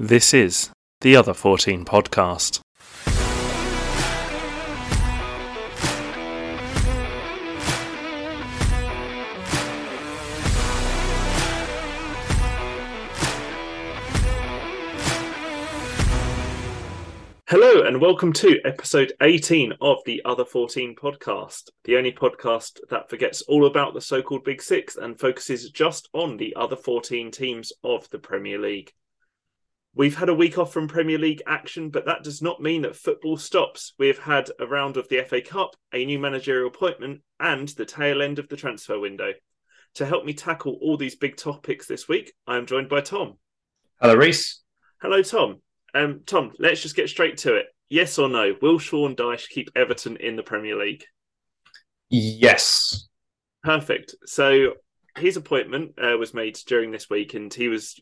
This is the Other 14 podcast. Hello, and welcome to episode 18 of the Other 14 podcast, the only podcast that forgets all about the so called Big Six and focuses just on the other 14 teams of the Premier League. We've had a week off from Premier League action, but that does not mean that football stops. We've had a round of the FA Cup, a new managerial appointment, and the tail end of the transfer window. To help me tackle all these big topics this week, I am joined by Tom. Hello, Reece. Hello, Tom. Um, Tom, let's just get straight to it. Yes or no? Will Sean Dyche keep Everton in the Premier League? Yes. Perfect. So his appointment uh, was made during this week, and he was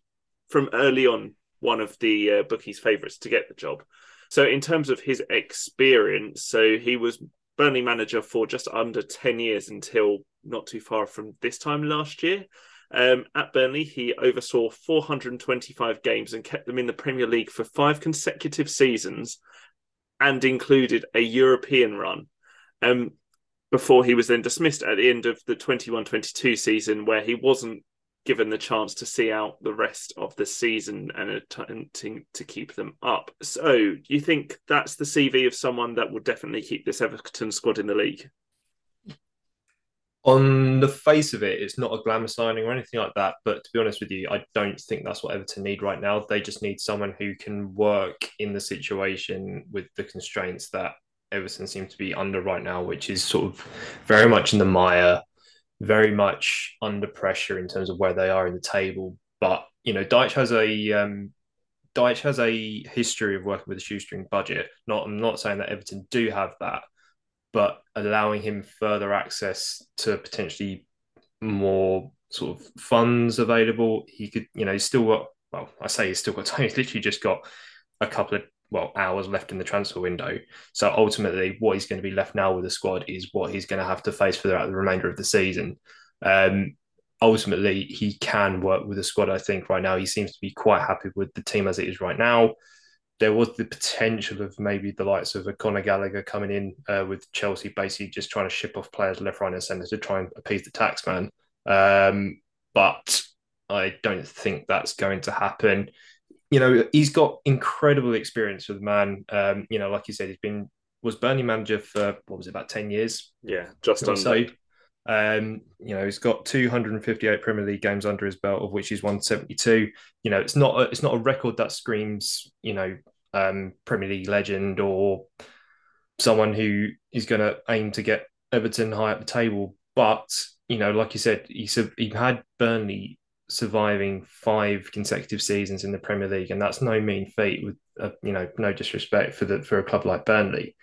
from early on one of the uh, bookies' favourites to get the job. So in terms of his experience, so he was Burnley manager for just under ten years until not too far from this time last year. Um, at Burnley, he oversaw 425 games and kept them in the Premier League for five consecutive seasons and included a European run. Um, before he was then dismissed at the end of the 21 22 season, where he wasn't given the chance to see out the rest of the season and attempting to keep them up. So, you think that's the CV of someone that will definitely keep this Everton squad in the league? On the face of it, it's not a glamour signing or anything like that. But to be honest with you, I don't think that's what Everton need right now. They just need someone who can work in the situation with the constraints that Everton seem to be under right now, which is sort of very much in the mire, very much under pressure in terms of where they are in the table. But you know, Dyche has a um, Dyche has a history of working with a shoestring budget. Not, I'm not saying that Everton do have that, but allowing him further access to potentially more sort of funds available. He could, you know, he's still got, well, I say he's still got time. He's literally just got a couple of, well, hours left in the transfer window. So ultimately, what he's going to be left now with the squad is what he's going to have to face for the, the remainder of the season. Um, ultimately, he can work with the squad, I think, right now. He seems to be quite happy with the team as it is right now there was the potential of maybe the likes of a Conor Gallagher coming in uh, with Chelsea, basically just trying to ship off players left, right, and centre to try and appease the taxman. Um, but I don't think that's going to happen. You know, he's got incredible experience with man. Um, you know, like you said, he's been was Burnley manager for what was it about ten years? Yeah, just under. So, um, you know, he's got 258 Premier League games under his belt, of which he's won 72. You know, it's not a, it's not a record that screams, you know, um, Premier League legend or someone who is going to aim to get Everton high up the table. But you know, like you said, he he had Burnley surviving five consecutive seasons in the Premier League, and that's no mean feat. With uh, you know, no disrespect for the for a club like Burnley.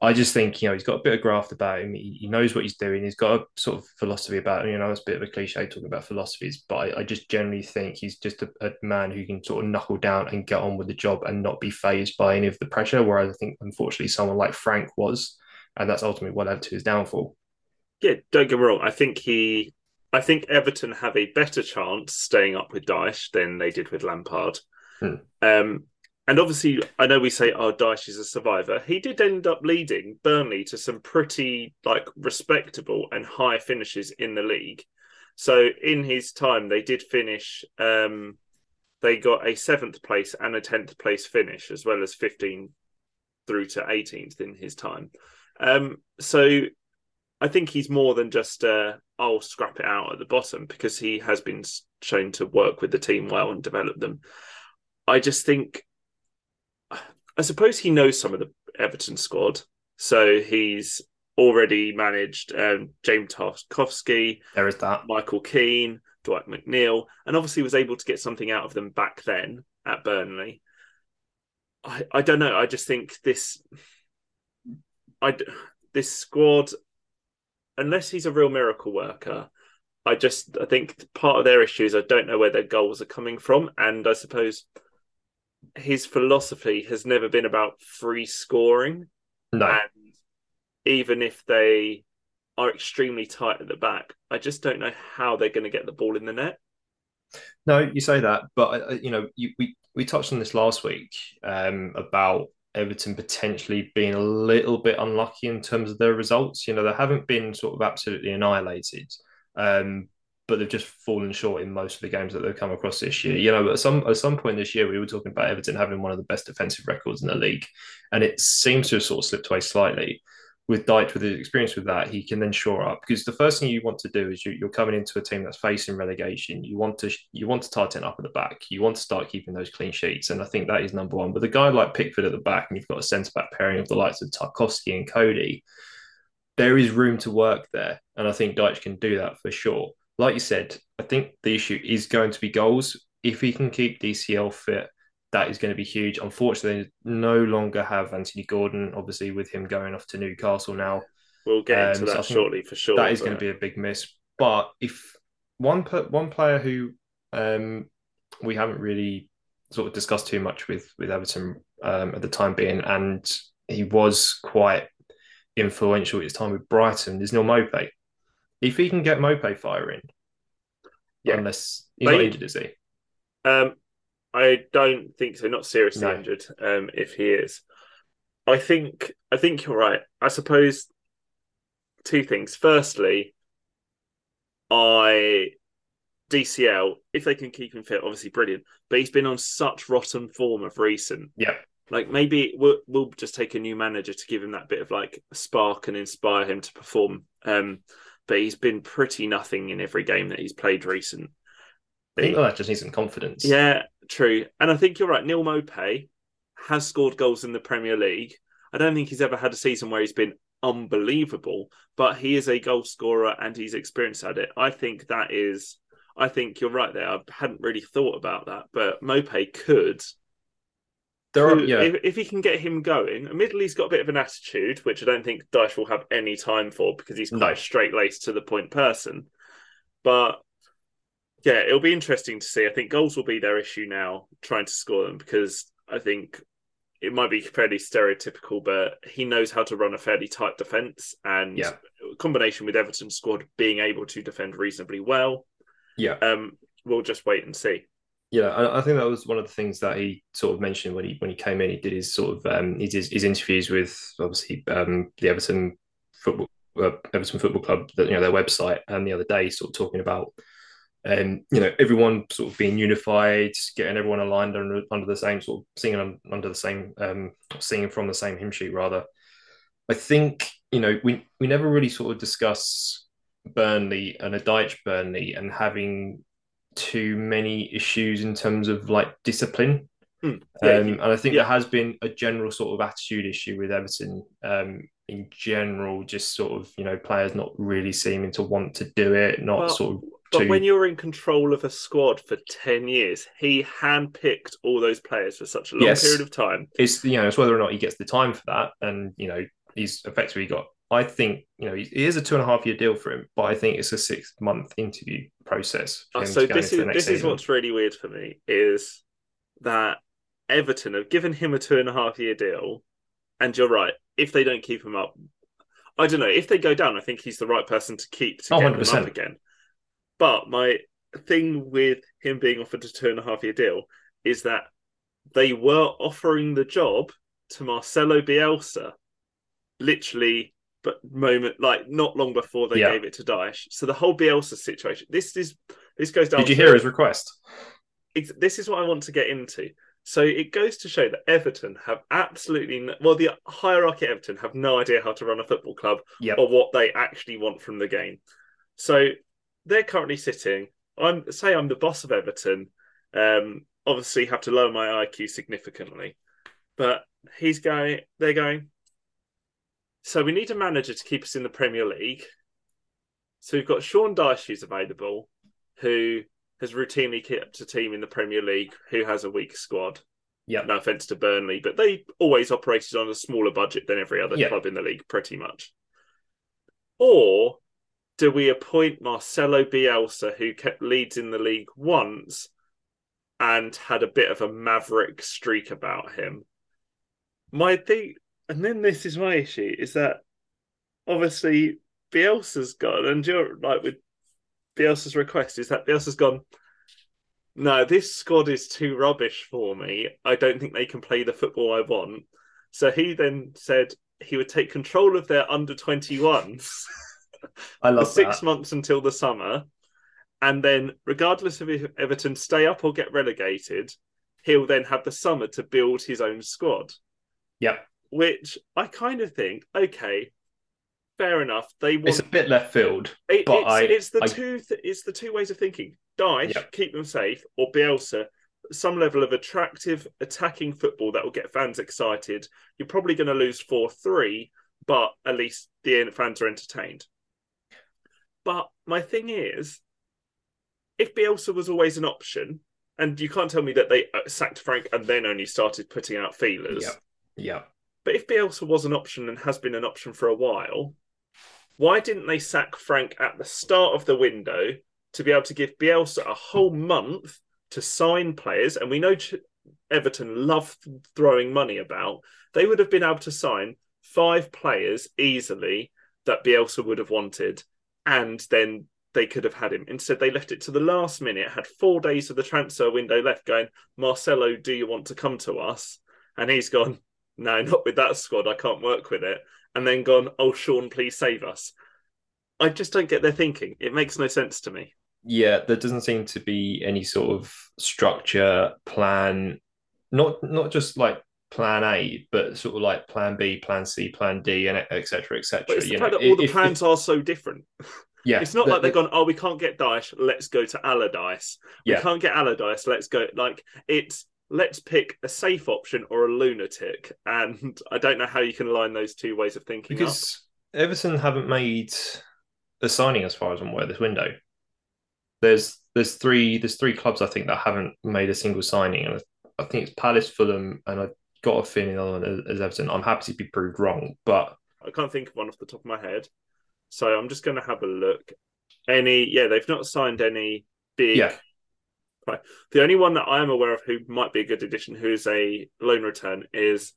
I just think you know he's got a bit of graft about him. He, he, knows what he's doing. He's got a sort of philosophy about him. You know, it's a bit of a cliche talking about philosophies, but I, I just generally think he's just a, a, man who can sort of knuckle down and get on with the job and not be phased by any of the pressure. Whereas I think unfortunately someone like Frank was, and that's ultimately what led to his downfall. Yeah, don't get me wrong. I think he, I think Everton have a better chance staying up with Dyche than they did with Lampard. Hmm. Um, and obviously, I know we say, "Oh, Dyche is a survivor." He did end up leading Burnley to some pretty like respectable and high finishes in the league. So in his time, they did finish. Um, they got a seventh place and a tenth place finish, as well as fifteen through to eighteenth in his time. Um, so I think he's more than just uh, I'll scrap it out at the bottom because he has been shown to work with the team well and develop them. I just think I suppose he knows some of the Everton squad. So he's already managed um, James Tarkowski. There is that. Michael Keane, Dwight McNeil, and obviously was able to get something out of them back then at Burnley. I, I don't know. I just think this, I this squad, unless he's a real miracle worker, I just I think part of their issues I don't know where their goals are coming from, and I suppose his philosophy has never been about free scoring. No. And even if they are extremely tight at the back, I just don't know how they're going to get the ball in the net. No, you say that, but uh, you know, you, we we touched on this last week um, about Everton potentially being a little bit unlucky in terms of their results. You know, they haven't been sort of absolutely annihilated, um, but they've just fallen short in most of the games that they've come across this year. You know, at some at some point this year, we were talking about Everton having one of the best defensive records in the league, and it seems to have sort of slipped away slightly with Dyche, with his experience with that, he can then shore up because the first thing you want to do is you, are coming into a team that's facing relegation. You want to you want to tighten up at the back. You want to start keeping those clean sheets, and I think that is number one. But a guy like Pickford at the back, and you've got a centre back pairing of the likes of Tarkowski and Coady, there is room to work there, and I think Dyche can do that for sure. Like you said, I think the issue is going to be goals. If he can keep DCL fit, that is going to be huge. Unfortunately, no longer have Anthony Gordon, obviously, with him going off to Newcastle now. We'll get um, into that so shortly for sure. That is but... going to be a big miss. But if one one player who um, we haven't really sort of discussed too much with with Everton um, at the time being, and he was quite influential at his time with Brighton, is Neal Maupay. If he can get Maupay firing, yeah. unless he's they, not injured, is he? Um, I don't think so. Not seriously no. injured. Um, if he is, I think I think you're right. I suppose two things. Firstly, I DCL if they can keep him fit, obviously brilliant. But he's been on such rotten form of recent. Yeah. Like maybe we'll, we'll just take a new manager to give him that bit of like spark and inspire him to perform. Um, but he's been pretty nothing in every game that he's played recent. I think that just needs some confidence. Yeah, true. And I think you're right. Neal Maupay has scored goals in the Premier League. I don't think he's ever had a season where he's been unbelievable, but he is a goal scorer and he's experienced at it. I think that is. I think you're right there. I hadn't really thought about that, but Maupay could. There are, yeah. if, if he can get him going, admittedly he's got a bit of an attitude, which I don't think Dyche will have any time for because he's quite no. straight laced to the point person. But yeah, it'll be interesting to see. I think goals will be their issue now, trying to score them because I think it might be fairly stereotypical, but he knows how to run a fairly tight defense, and yeah. combination with Everton squad being able to defend reasonably well. Yeah, um, we'll just wait and see. Yeah, I, I think that was one of the things that he sort of mentioned when he when he came in. He did his sort of um, he did his interviews with obviously um, the Everton football uh, Everton Football Club, you know their website, and the other day, sort of talking about and you know everyone sort of being unified, getting everyone aligned under under the same sort of singing under the same um, singing from the same hymn sheet rather. I think you know we we never really sort of discuss Burnley and a Dyche Burnley and having too many issues in terms of like discipline. Mm, yeah, um, and I think yeah. there has been a general sort of attitude issue with Everton um, in general, just sort of you know players not really seeming to want to do it, not well, sort of but to... when you're in control of a squad for 10 years, he handpicked all those players for such a long yes. period of time. It's you know, it's whether or not he gets the time for that. And you know, he's effectively got I think, you know, it is a two and a half year deal for him, but I think it's a six month interview process. Oh, so this is this season. is what's really weird for me is that Everton have given him a two and a half year deal, and you're right. If they don't keep him up, I don't know. If they go down, I think he's the right person to keep to oh, get 100%. them up again. But my thing with him being offered a two and a half year deal is that they were offering the job to Marcelo Bielsa literally but moment like not long before they yeah. gave it to Dyche. So the whole Bielsa situation. This is this goes down. Did you hear his request? This is what I want to get into. So it goes to show that Everton have absolutely no, well the hierarchy at Everton have no idea how to run a football club yep. or what they actually want from the game. So they're currently sitting. I'm say I'm the boss of Everton. Um, obviously, have to lower my IQ significantly, but he's going. They're going. So we need a manager to keep us in the Premier League. So we've got Sean Dyche who's available, who has routinely kept a team in the Premier League who has a weak squad. Yeah. No offense to Burnley, but they always operated on a smaller budget than every other yeah. club in the league, pretty much. Or do we appoint Marcelo Bielsa, who kept Leeds in the league once and had a bit of a maverick streak about him? My thing, and then this is my issue, is that obviously Bielsa's gone, and you're like with Bielsa's request, is that Bielsa's gone. no, this squad is too rubbish for me. I don't think they can play the football I want. So he then said he would take control of their under 21s I love for six months until the summer. And then, regardless of if Everton stay up or get relegated, he'll then have the summer to build his own squad. Yep. Which I kind of think, okay, fair enough. They want It's a bit left field, It- but it's, I- it's the I- two th- it's the two ways of thinking. Dyche, Yep. keep them safe, or Bielsa, some level of attractive attacking football that will get fans excited. You're probably going to lose four three, but at least the fans are entertained. But my thing is, if Bielsa was always an option, and you can't tell me that they uh, sacked Frank and then only started putting out feelers. Yep. yeah, But if Bielsa was an option and has been an option for a while, why didn't they sack Frank at the start of the window to be able to give Bielsa a whole month to sign players? And we know Ch- Everton love throwing money about. They would have been able to sign five players easily that Bielsa would have wanted, and then they could have had him. Instead, they left it to the last minute, had four days of the transfer window left, going, Marcelo, do you want to come to us? And he's gone, no, not with that squad. I can't work with it. And then gone, oh, Sean, please save us. I just don't get their thinking. It makes no sense to me. yeah. There doesn't seem to be any sort of structure, plan, not not just like plan A, but sort of like plan B, plan C, plan D, and etc. etc. But it's the fact know, that all the if- plans are so different. yeah, It's not the- like they've the- gone, oh, we can't get Dyche, let's go to Allardyce. We Yeah. can't get Allardyce, let's go. Like, it's let's pick a safe option or a lunatic. And I don't know how you can line those two ways of thinking up. because Everton haven't made a signing as far as I'm aware this window. There's there's three there's three clubs I think that haven't made a single signing, and I think it's Palace, Fulham, and I've got a feeling one is Everton. I'm happy to be proved wrong, but I can't think of one off the top of my head. So I'm just going to have a look. Any, yeah, they've not signed any big. yeah, The only one that I am aware of who might be a good addition, who is a loan return, is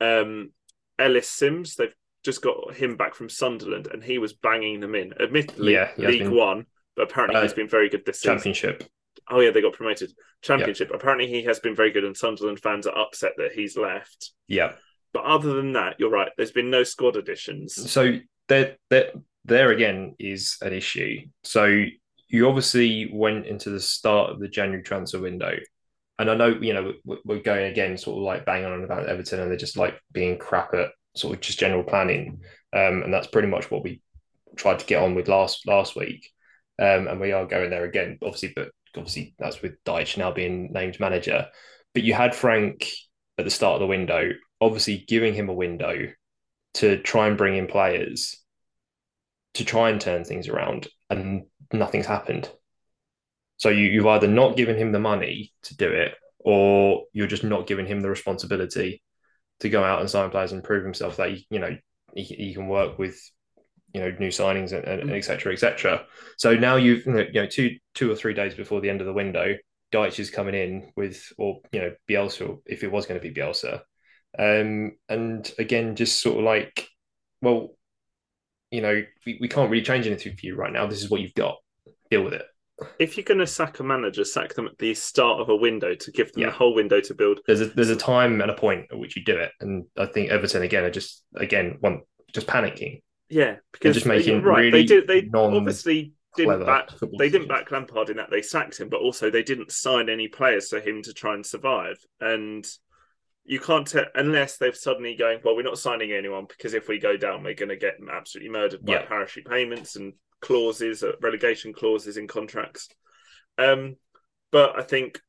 um, Ellis Simms. They've just got him back from Sunderland, and he was banging them in. Admittedly, Yeah, League been- One, but apparently Uh, he's been very good this season. Championship. Oh yeah, they got promoted. Championship. Apparently he has been very good, and Sunderland fans are upset that he's left. Yeah. But other than that, you're right. There's been no squad additions. So there, there, there again is an issue. So you obviously went into the start of the January transfer window, and I know you know we- we're going again, sort of like banging on about Everton, and they're just like being crap at sort of just general planning, um, and that's pretty much what we tried to get on with last last week, um, and we are going there again, obviously, but obviously that's with Dyche now being named manager. But you had Frank at the start of the window, obviously giving him a window to try and bring in players to try and turn things around, and nothing's happened. So you, you've either not given him the money to do it, or you're just not giving him the responsibility to go out and sign players and prove himself that you know he, he can work with you know new signings and, and et cetera, et cetera. So now you've you know, two two or three days before the end of the window, Dyche is coming in with or you know Bielsa if it was going to be Bielsa, um, and again just sort of like well you know, we, we can't really change anything for you right now. This is what you've got. Deal with it. If you're going to sack a manager, sack them at the start of a window to give them Yeah. the whole window to build. There's a there's a time and a point at which you do it, and I think Everton again are just again one just panicking. Yeah, because just making right. really they did. They non- obviously didn't back. They didn't back Lampard in that they sacked him, but also they didn't sign any players for him to try and survive. And you can't tell unless they've suddenly going. Well, we're not signing anyone because if we go down, we're going to get absolutely murdered by Yeah. parachute payments and clauses, uh, relegation clauses in contracts. Um, but I think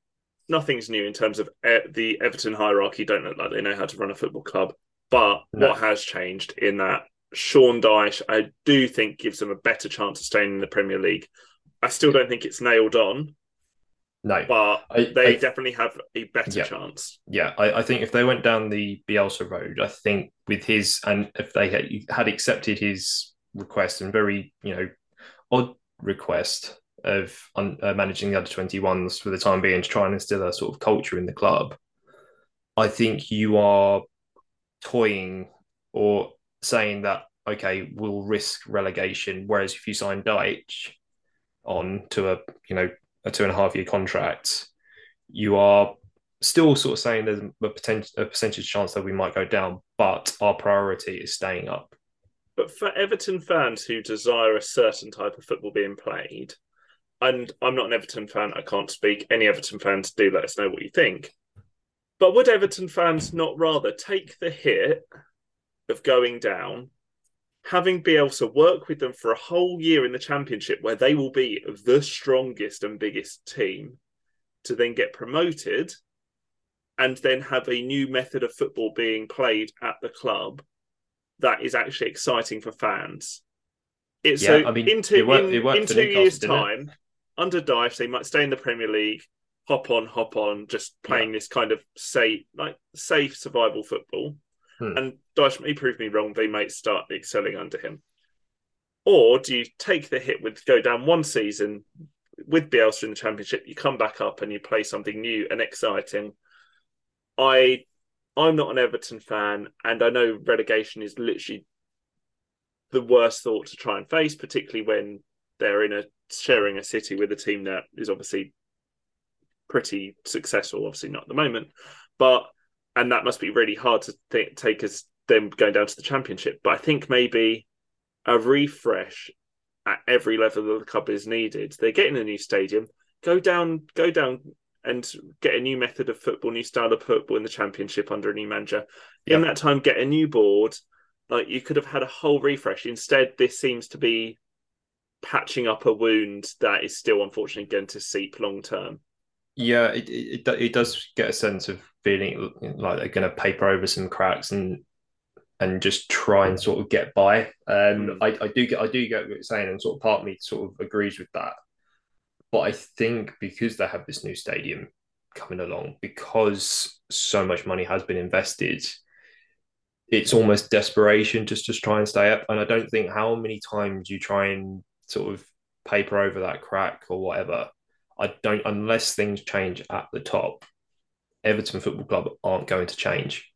nothing's new in terms of uh, the Everton hierarchy. Don't look like they know how to run a football club. But No. what has changed in that Sean Dyche, I do think gives them a better chance of staying in the Premier League. I still don't think it's nailed on, No, but I, they I- definitely have a better Yeah. chance. yeah, I, I think if they went down the Bielsa road, I think with his and if they had, had accepted his request and very you know odd request of un, uh, managing the under twenty ones for the time being to try and instill a sort of culture in the club, I think you are toying or saying that okay, we'll risk relegation. Whereas if you sign Dyche on to a you know a two and a half year contract, you are still sort of saying there's a potential a percentage chance that we might go down, but our priority is staying up. But for Everton fans who desire a certain type of football being played, and I'm not an Everton fan, I can't speak. Any Everton fans do let us know what you think. But would Everton fans not rather take the hit of going down, having Bielsa work with them for a whole year in the championship where they will be the strongest and biggest team to then get promoted and then have a new method of football being played at the club that is actually exciting for fans. It's yeah, so I mean, in two, worked, in, in two years' time, under Dyche, they might stay in the Premier League, hop on, hop on, just playing yeah. this kind of safe, like safe survival football. Hmm. And Dyche may prove me wrong; they might start excelling under him. Or do you take the hit with go down one season with Bielsa in the Championship? You come back up and you play something new and exciting I I'm not an Everton fan, and I know relegation is literally the worst thought to try and face, particularly when they're in a sharing a city with a team that is obviously pretty successful. Obviously, not at the moment, but and that must be really hard to th- take as them going down to the championship. But I think maybe a refresh at every level of the club is needed. They're getting a new stadium. Go down, go down and get a new method of football, new style of football in the championship under a new manager. In that time, get a new board. Like you could have had a whole refresh. Instead, this seems to be patching up a wound that is still unfortunately going to seep long term. Yeah, it, it it does get a sense of feeling like they're going to paper over some cracks and and just try and sort of get by. Um, mm. I, I do get I do get what you're saying, and sort of part of me sort of agrees with that. But I think because they have this new stadium coming along, because so much money has been invested, it's almost desperation just to try and stay up. And I don't think how many times you try and sort of paper over that crack or whatever. I don't unless things change at the top. Everton Football Club aren't going to change.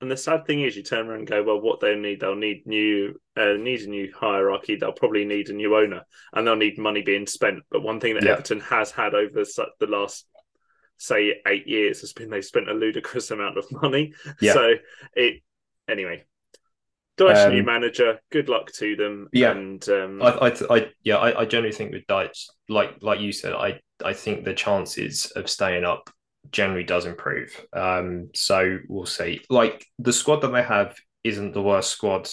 And the sad thing is, you turn around and go, well, what they'll need, they'll need new, uh, need a new hierarchy. They'll probably need a new owner, and they'll need money being spent. But one thing that yeah. Everton has had over the last, say, eight years has been they've spent a ludicrous amount of money. Yeah. So it, anyway, Dyche um, new manager. Good luck to them. Yeah, and um, I, I, I, yeah, I, I generally think with Dyche, like like you said, I, I think the chances of staying up generally does improve. Um, so we'll see. Like the squad that they have isn't the worst squad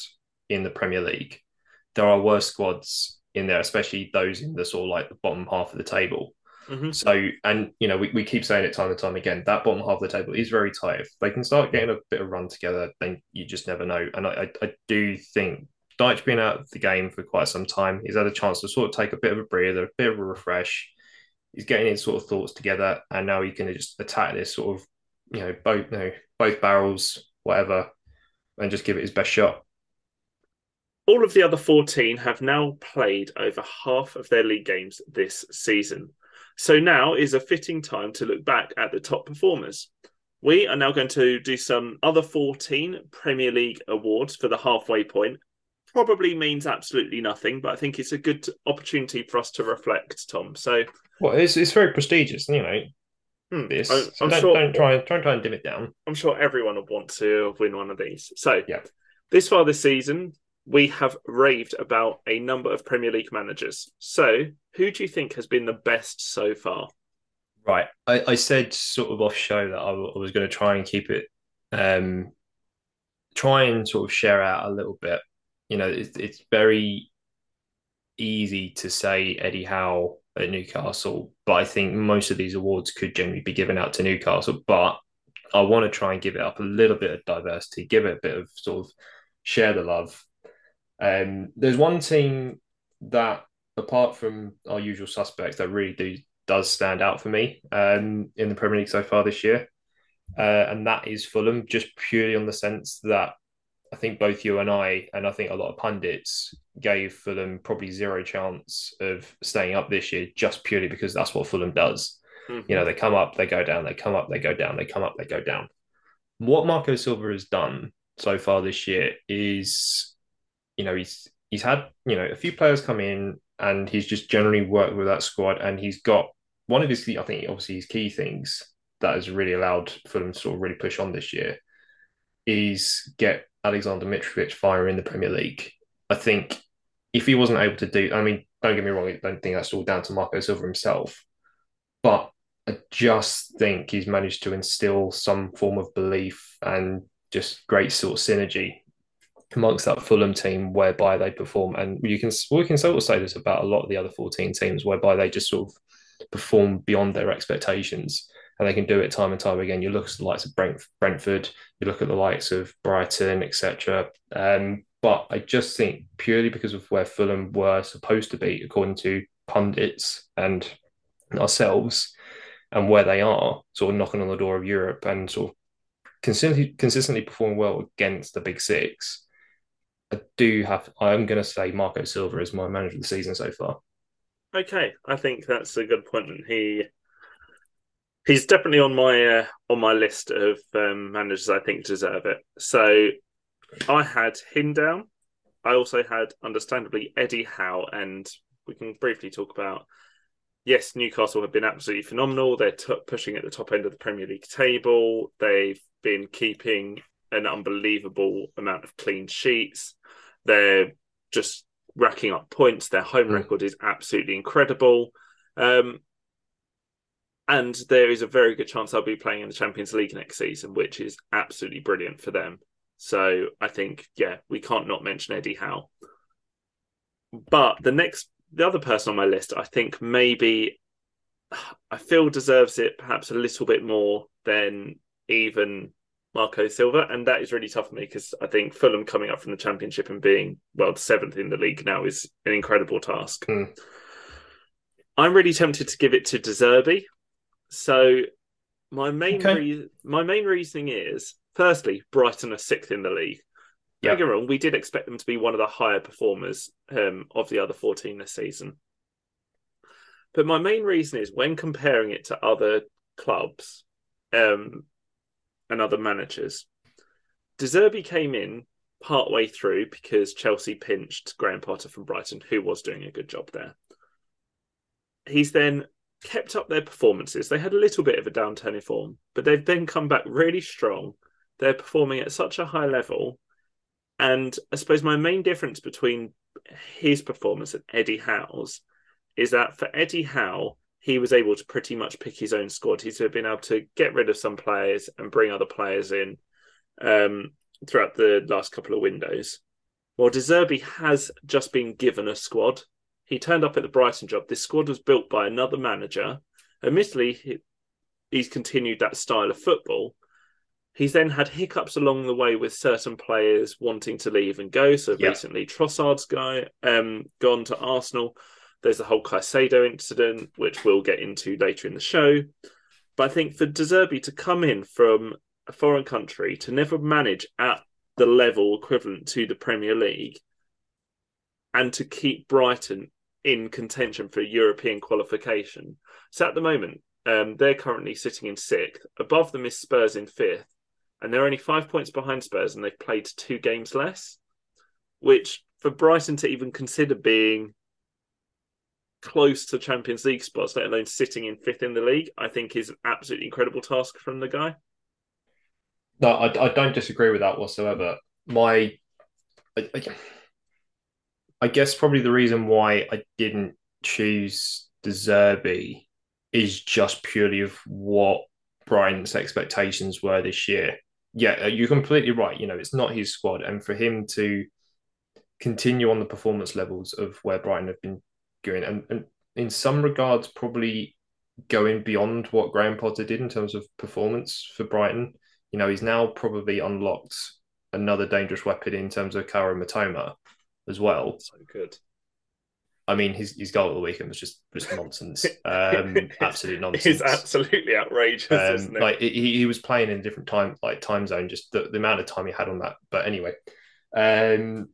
in the Premier League. There are worse squads in there, especially those in the sort of like the bottom half of the table. Mm-hmm. So, and you know, we, we keep saying it time and time again. That bottom half of the table is very tight. If they can start getting a bit of run together, then you just never know. And I, I, I do think Dyche being out of the game for quite some time, he's had a chance to sort of take a bit of a breather, a bit of a refresh he's getting his sort of thoughts together, and now he can just attack this sort of you know both you know both barrels, whatever, and just give it his best shot. All of the other 14 have now played over half of their league games this season. So now is a fitting time to look back at the top performers. We are now going to do some other 14 Premier League awards for the halfway point. Probably means absolutely nothing, but I think it's a good opportunity for us to reflect, Tom. So well, it's it's very prestigious, you know. Hmm. This, I, so don't, sure, don't try try try and dim it down. I'm sure everyone would want to win one of these. So, yeah. this far this season, we have raved about a number of Premier League managers. So, who do you think has been the best so far? Right, I, I said sort of off show that I, I was going to try and keep it, um, try and sort of share out a little bit. You know, it's, it's very easy to say Eddie Howe at Newcastle, but I think most of these awards could generally be given out to Newcastle. But I want to try and give it up a little bit of diversity, give it a bit of sort of share the love. Um, there's one team that, apart from our usual suspects, that really do does stand out for me um, in the Premier League so far this year, uh, and that is Fulham. Just purely on the sense that I think both you and I, and I think a lot of pundits gave Fulham probably zero chance of staying up this year just purely because that's what Fulham does. Mm-hmm. You know, they come up, they go down, they come up, they go down, they come up, they go down. What Marco Silva has done so far this year is, you know, he's he's had, you know, a few players come in and he's just generally worked with that squad and he's got one of his, I think, obviously his key things that has really allowed Fulham to sort of really push on this year is get Alexander Mitrovic firing in the Premier League. I think if he wasn't able to do, I mean, don't get me wrong, I don't think that's all down to Marco Silva himself, but I just think he's managed to instill some form of belief and just great sort of synergy amongst that Fulham team whereby they perform. And you can we can sort of say this about a lot of the other 14 teams whereby they just sort of perform beyond their expectations and they can do it time and time again. You look at the likes of Brent, Brentford, you look at the likes of Brighton, etc. Um, but I just think purely because of where Fulham were supposed to be, according to pundits and ourselves, and where they are, sort of knocking on the door of Europe and sort of consistently consistently performing well against the big six. I do have. I'm going to say Marco Silva is my manager of the season so far. Okay, I think that's a good point. He he's definitely on my uh, on my list of um, managers I think deserve it. So I had him down. I also had, understandably, Eddie Howe, and we can briefly talk about. Yes, Newcastle have been absolutely phenomenal. They're t- pushing at the top end of the Premier League table. They've been keeping an unbelievable amount of clean sheets. They're just racking up points. Their home mm. record is absolutely incredible. Um, and there is a very good chance I'll be playing in the Champions League next season, which is absolutely brilliant for them. So I think, yeah, we can't not mention Eddie Howe. But the next, the other person on my list, I think maybe I feel deserves it perhaps a little bit more than even Marco Silva, and that is really tough for me because I think Fulham coming up from the Championship and being well seventh in the league now is an incredible task. Mm. I'm really tempted to give it to De Zerbi so my main okay. re- my main reasoning is firstly, Brighton are sixth in the league. Don't get wrong, we did expect them to be one of the higher performers um, of the other 14 this season. But my main reason is when comparing it to other clubs um, and other managers, De Zerbi came in partway through because Chelsea pinched Graham Potter from Brighton, who was doing a good job there. He's then kept up their performances. They had a little bit of a downturn in form, but they've then come back really strong. They're performing at such a high level. And I suppose my main difference between his performance and Eddie Howe's is that for Eddie Howe, he was able to pretty much pick his own squad. He's been able to get rid of some players and bring other players in um, throughout the last couple of windows. Well, De Zerbi has just been given a squad he turned up at the Brighton job. This squad was built by another manager. Admittedly, he, he's continued that style of football. He's then had hiccups along the way with certain players wanting to leave and go. So yeah. recently, Trossard's guy um, gone to Arsenal. There's the whole Caicedo incident, which we'll get into later in the show. But I think for De Zerbi to come in from a foreign country to never manage at the level equivalent to the Premier League and to keep Brighton in contention for European qualification. So at the moment, um, they're currently sitting in sixth. Above them is Spurs in fifth, and they're only five points behind Spurs, and they've played two games less. Which for Brighton to even consider being close to Champions League spots, let alone sitting in fifth in the league, I think is an absolutely incredible task from the guy. No, I, I don't disagree with that whatsoever. My, I, I, I guess probably the reason why I didn't choose De Zerbi is just purely of what Brighton's expectations were this year. Yeah, uh, you're completely right. You know, it's not his squad, and for him to continue on the performance levels of where Brighton have been going, and, and in some regards, probably going beyond what Graham Potter did in terms of performance for Brighton. You know, he's now probably unlocked another dangerous weapon in terms of Kaoru Mitoma as well. So good. I mean, his his goal of the weekend was just just nonsense, um, absolute nonsense. It's absolutely outrageous, um, isn't it? Like he, he was playing in a different time like time zone, just the, the amount of time he had on that. But anyway, um,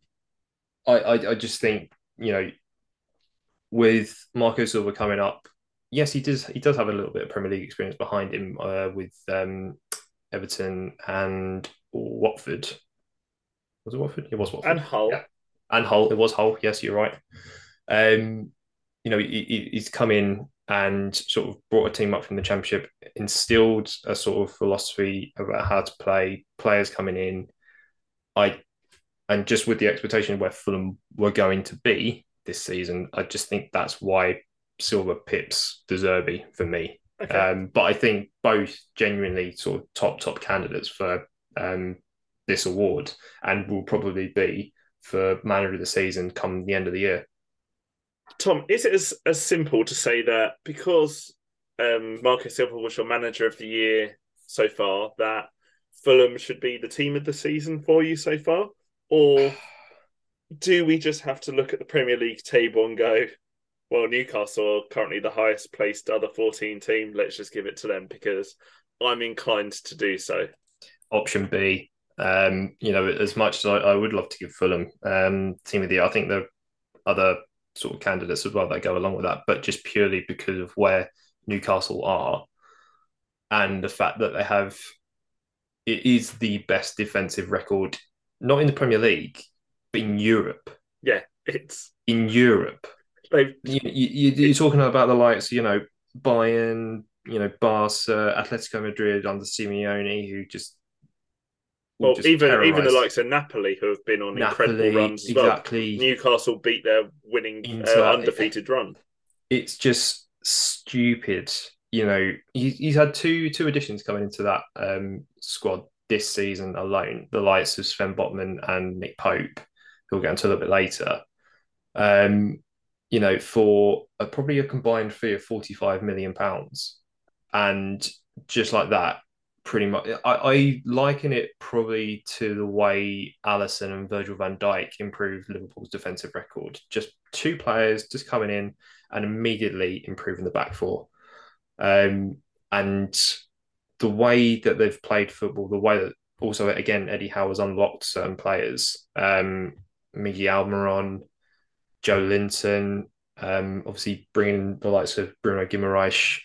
I, I I just think you know, with Marco Silva coming up, yes, he does he does have a little bit of Premier League experience behind him uh, with um, Everton and Watford. Was it Watford? It was Watford. And Hull. Yeah and Hull. It was Hull. Yes, you're right. Um, you know, he, he's come in and sort of brought a team up from the championship, instilled a sort of philosophy about how to play, players coming in. I and just with the expectation of where Fulham were going to be this season, I just think that's why Silva pips De Zerbi for me. Okay. Um, but I think both genuinely sort of top top candidates for um, this award, and will probably be for manager of the season come the end of the year. Tom, is it as, as simple to say that because um, Marco Silva was your manager of the year so far, that Fulham should be the team of the season for you so far? Or do we just have to look at the Premier League table and go, well, Newcastle are currently the highest placed other 14 team. Let's just give it to them because I'm inclined to do so. Option B. Um, you know, as much as I, I would love to give Fulham um, team of the year, I think there are other sort of candidates as well that go along with that, but just purely because of where Newcastle are and the fact that they have it is the best defensive record, not in the Premier League, but in Europe. Yeah, it's in Europe. You, you, you're talking about the likes, you know, Bayern, you know, Barca, Atletico Madrid under Simeone, who just well, even terrorized. even the likes of Napoli, who have been on Napoli, incredible runs, exactly. Well. Newcastle beat their winning uh, undefeated run. It's just stupid. You know, he, he's had two two additions coming into that um, squad this season alone. The likes of Sven Botman and Nick Pope, who we'll get into a little bit later. Um, you know, for a, probably a combined fee of forty five million pounds, and just like that, pretty much. I, I, liken it probably to the way Alisson and Virgil van Dijk improved Liverpool's defensive record. Just two players just coming in and immediately improving the back four. Um, and the way that they've played football, the way that also, again, Eddie Howe has unlocked certain players. Um, Miggy Almiron, Joelinton, um, obviously bringing the likes of Bruno Guimaraes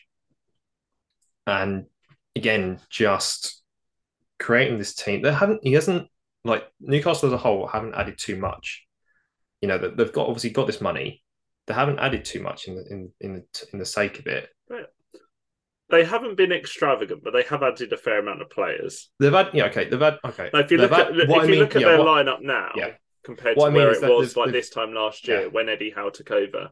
and again, just creating this team. They haven't. He hasn't like Newcastle as a whole haven't added too much. You know that they've got obviously got this money. They haven't added too much in the in in the, in the sake of it. Right. They haven't been extravagant, but they have added a fair amount of players. They've had yeah okay. They've had okay. Now, if you look at if you mean, look at yeah, their what, lineup now, yeah. compared what to I mean where it was like this time last year yeah. when Eddie Howe took over,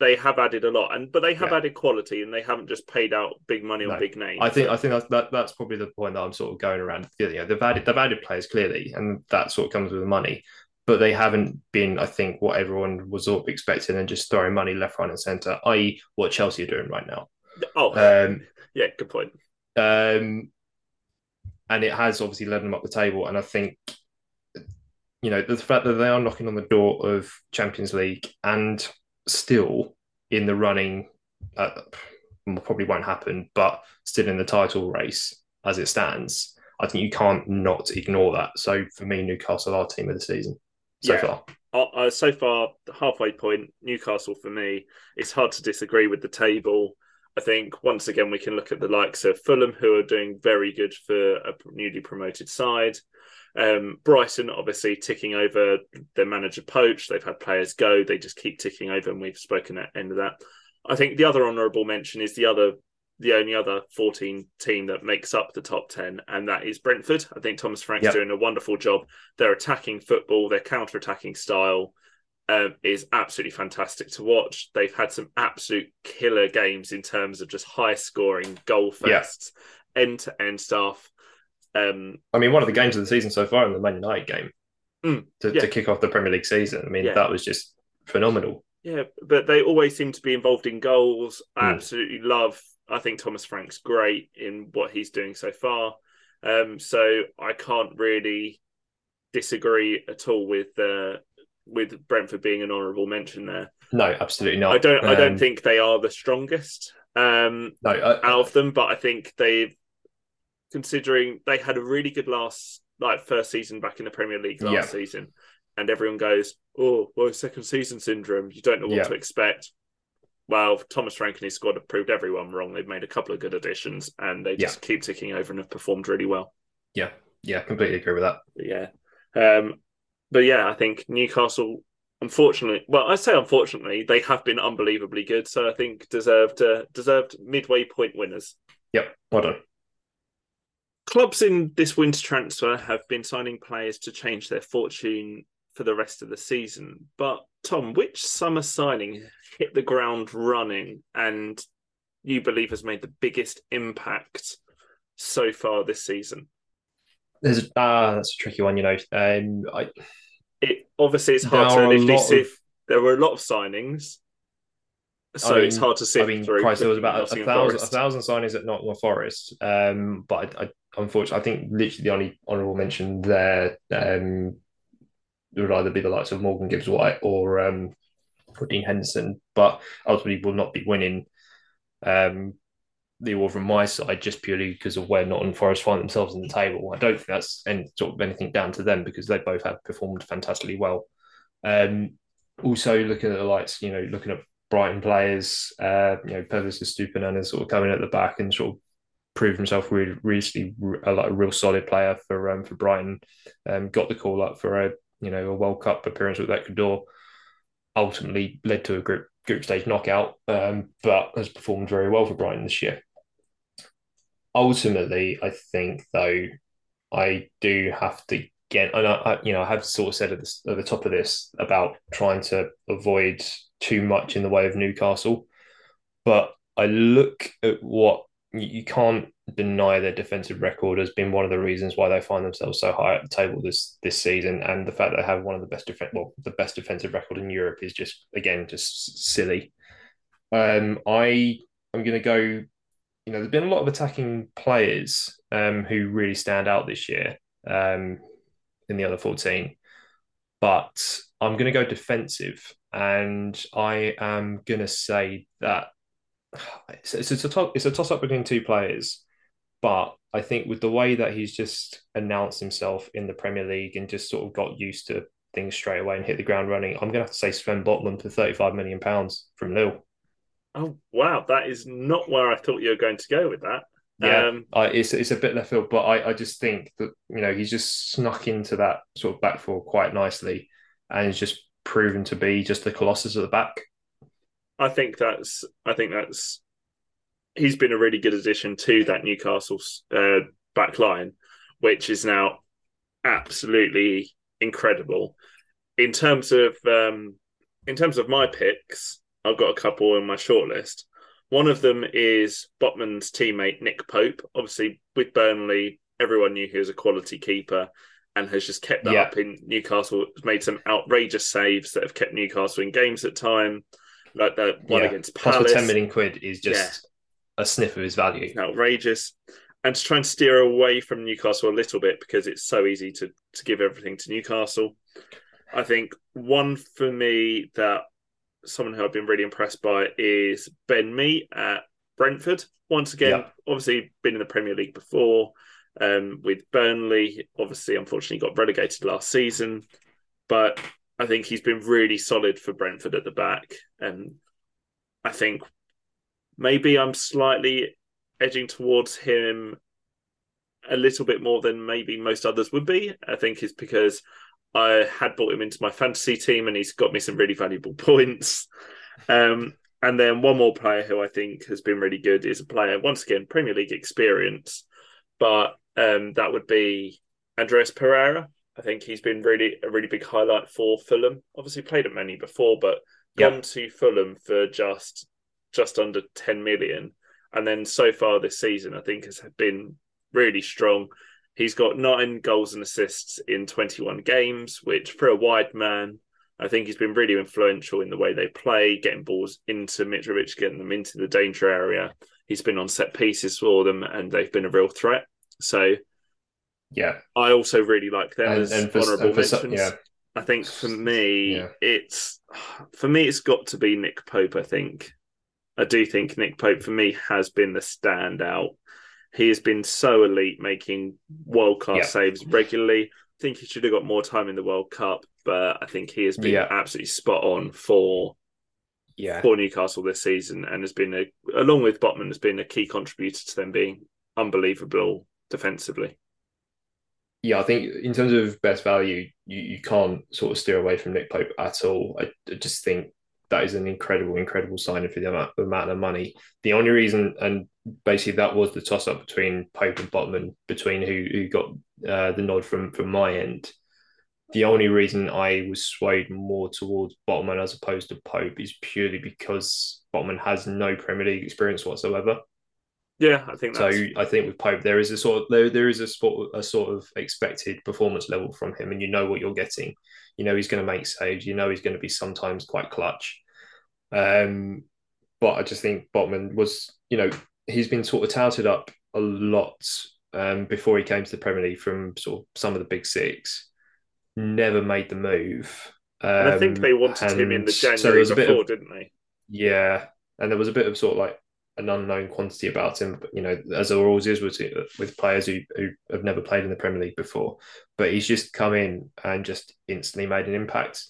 they have added a lot, and but they have yeah. added quality, and they haven't just paid out big money no. on big names. I think I think that's that, that's probably the point that I'm sort of going around. You know, they've added they've added players clearly, and that sort of comes with the money, but they haven't been, I think, what everyone was sort of expecting, and just throwing money left, right, and centre. I.e., what Chelsea are doing right now. Oh, um, yeah, good point. Um, and it has obviously led them up the table, and I think you know the fact that they are knocking on the door of Champions League and still in the running, uh, probably won't happen, but still in the title race as it stands. I think you can't not ignore that. So for me, Newcastle are team of the season so yeah. far. Uh, uh, so far, halfway point, Newcastle for me. It's hard to disagree with the table. I think once again we can look at the likes of Fulham, who are doing very good for a newly promoted side. Um, Brighton obviously ticking over their manager poach. They've had players go. They just keep ticking over, and we've spoken at end of that. I think the other honourable mention is the other, the only other 14 team that makes up the top 10, and that is Brentford. I think Thomas Frank's yep. doing a wonderful job. Their attacking football, their counter-attacking style um, is absolutely fantastic to watch. They've had some absolute killer games in terms of just high-scoring goal fests, end-to-end stuff. Um, I mean, one of the games of the season so far in the Man United game mm, to, yeah. to, kick off the Premier League season. I mean, yeah. that was just phenomenal. Yeah, but they always seem to be involved in goals. I mm. absolutely love. I think Thomas Frank's great in what he's doing so far. Um, so I can't really disagree at all with uh, with Brentford being an honourable mention there. No, absolutely not. I don't. Um, I don't um, think they are the strongest um, no, I, out of them, but I think they've considering they had a really good last like first season back in the Premier League last yeah. season, and everyone goes, "Oh, well, second season syndrome. You don't know what yeah. to expect." Well, Thomas Frank and his squad have proved everyone wrong. They've made a couple of good additions, and they just yeah. keep ticking over and have performed really well. Yeah, yeah, completely agree with that. Yeah, um, but yeah, I think Newcastle unfortunately, well, I say unfortunately, they have been unbelievably good. So I think deserved uh, deserved midway point winners. Yep, well done. Clubs in this winter transfer have been signing players to change their fortune for the rest of the season. But Tom, which summer signing hit the ground running and you believe has made the biggest impact so far this season? There's ah, uh, that's a tricky one. You know, um, I it obviously it's hard to initially see. Of... There were a lot of signings, so I mean, it's hard to see. I mean, Christ, there was about a, a thousand, a thousand signings at Nottingham Forest. Um, but I, I, unfortunately, I think literally the only honourable mention there um, would either be the likes of Morgan Gibbs White or um, or Dean Henderson, but ultimately will not be winning um, the award from my side just purely because of where Nottingham Forest find themselves in the table. I don't think that's any sort of anything down to them because they both have performed fantastically well. Um, also looking at the lights, you know, looking at Brighton players, uh, you know, Pervis Estupiñán sort of coming at the back and sort of proved himself really, really a, like a real solid player for um, for Brighton. Um, got the call up for a you know a World Cup appearance with Ecuador. Ultimately led to a group group stage knockout, um, but has performed very well for Brighton this year ultimately, I think though, I do have to get, and I, you know, I have sort of said at the, at the top of this about trying to avoid too much in the way of Newcastle, but I look at what you can't deny their defensive record has been one of the reasons why they find themselves so high at the table this this season, and the fact that they have one of the best def- well, the best defensive record in Europe is just again just silly. Um, I am going to go you know, there's been a lot of attacking players um, who really stand out this year um, in the other 14. But I'm going to go defensive, and I am going to say that it's, it's a to- it's a toss up between two players. But I think with the way that he's just announced himself in the Premier League and just sort of got used to things straight away and hit the ground running, I'm going to have to say Sven Botman for 35 million pounds from Lille. Oh wow, that is not where I thought you were going to go with that. Yeah, um, I, it's it's a bit left field, but I, I just think that you know he's just snuck into that sort of back four quite nicely, and he's just proven to be just the colossus at the back. I think that's I think that's he's been a really good addition to that Newcastle uh, back line, which is now absolutely incredible. In terms of um, in terms of my picks, I've got a couple in my shortlist. One of them is Botman's teammate Nick Pope. Obviously, with Burnley, everyone knew he was a quality keeper and has just kept that yeah. up in Newcastle. Made some outrageous saves that have kept Newcastle in games at time, like the one yeah. against Palace. Plus, ten million quid is just yeah. a sniff of his value. It's Outrageous, and to try and steer away from Newcastle a little bit because it's so easy to to give everything to Newcastle. I think one for me that someone who I've been really impressed by is Ben Mee at Brentford. Once again, yeah. obviously been in the Premier League before um, with Burnley. Obviously, unfortunately, got relegated last season, but I think he's been really solid for Brentford at the back. And I think maybe I'm slightly edging towards him a little bit more than maybe most others would be. I think is because I had brought him into my fantasy team, and he's got me some really valuable points. Um, and then one more player who I think has been really good is a player once again Premier League experience, but um, that would be Andreas Pereira. I think he's been really a really big highlight for Fulham. Obviously played at many before, but yep. gone to Fulham for just just under ten million, and then so far this season I think has been really strong. He's got nine goals and assists in 21 games, which for a wide man, I think he's been really influential in the way they play, getting balls into Mitrovic, getting them into the danger area. He's been on set pieces for them, and they've been a real threat. So, yeah, I also really like them and, as and for, honourable mentions. Some, yeah. I think for me, yeah. it's for me, it's got to be Nick Pope. I think I do think Nick Pope for me has been the standout he has been so elite, making world class yeah. saves regularly. I think he should have got more time in the World Cup, but I think he has been yeah. absolutely spot on for yeah for Newcastle this season, and has been a along with Botman has been a key contributor to them being unbelievable defensively. Yeah, I think in terms of best value, you, you can't sort of steer away from Nick Pope at all. I, I just think that is an incredible, incredible signing for the amount, the amount of money. The only reason, and basically that was the toss up between Pope and Botman, between who who got uh, the nod from from my end. The only reason I was swayed more towards Botman as opposed to Pope is purely because Botman has no Premier League experience whatsoever. Yeah, I think so. I think with Pope, there is a sort of there, there is a sort a sort of expected performance level from him, and you know what you're getting. You know he's going to make saves. You know he's going to be sometimes quite clutch. Um, but I just think Botman was, you know, he's been sort of touted up a lot um, before he came to the Premier League from sort of some of the big six. Never made the move. Um, and I think they wanted him in the January so before, of, didn't they? Yeah, and there was a bit of sort of like an unknown quantity about him. But, you know, as there always is with with players who, who have never played in the Premier League before. But he's just come in and just instantly made an impact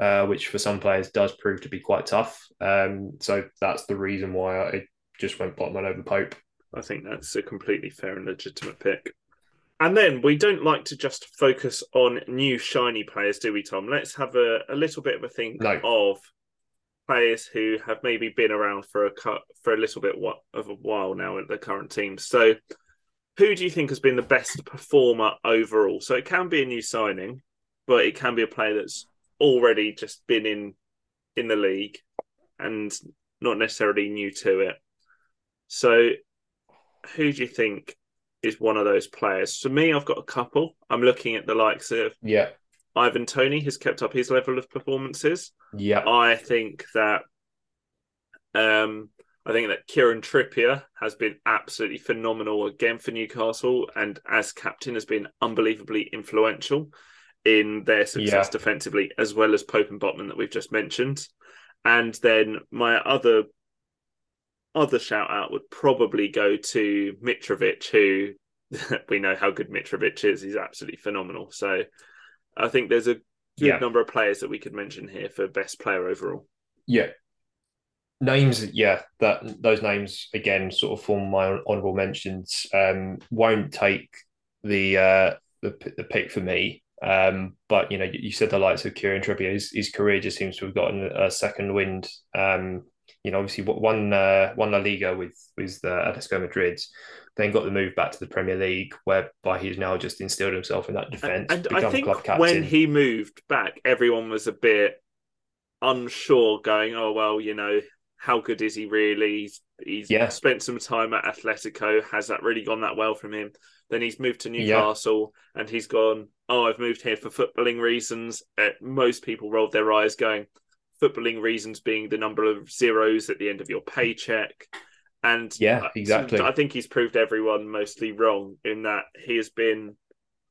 uh, which for some players does prove to be quite tough. Um, so that's the reason why I just went Botman over Pope. I think that's a completely fair and legitimate pick. And then we don't like to just focus on new shiny players, do we, Tom? Let's have a, a little bit of a think no. of players who have maybe been around for a for a little bit of a while now at the current team. So, who do you think has been the best performer overall? So it can be a new signing, but it can be a player that's already just been in in the league and not necessarily new to it. So, who do you think is one of those players? For me, I've got a couple. I'm looking at the likes of yeah, Ivan Toney has kept up his level of performances. Yeah, I think that um, I think that Kieran Trippier has been absolutely phenomenal again for Newcastle, and as captain has been unbelievably influential in their success yeah. defensively, as well as Pope and Botman that we've just mentioned. And then my other other shout out would probably go to Mitrovic, who we know how good Mitrovic is. He's absolutely phenomenal. So I think there's a good yeah. number of players that we could mention here for best player overall. Yeah. Names, yeah, that those names again sort of form my honourable mentions. Um, won't take the uh, the the pick for me, um, but you know, you said the likes of Kieran Trippier, his, his career just seems to have gotten a second wind. Um, you know, obviously one uh, won La Liga with with the Atletico Madrid, then got the move back to the Premier League, whereby he's now just instilled himself in that defence. And, and I think when he moved back, everyone was a bit unsure, going, "Oh well, you know, how good is he really? He's, he's yeah. spent some time at Atletico. Has that really gone that well from him? Then he's moved to Newcastle yeah. and he's gone, Oh, I've moved here for footballing reasons. Uh, most people rolled their eyes, going, Footballing reasons being the number of zeros at the end of your paycheck. And yeah, exactly. I think he's proved everyone mostly wrong in that he has been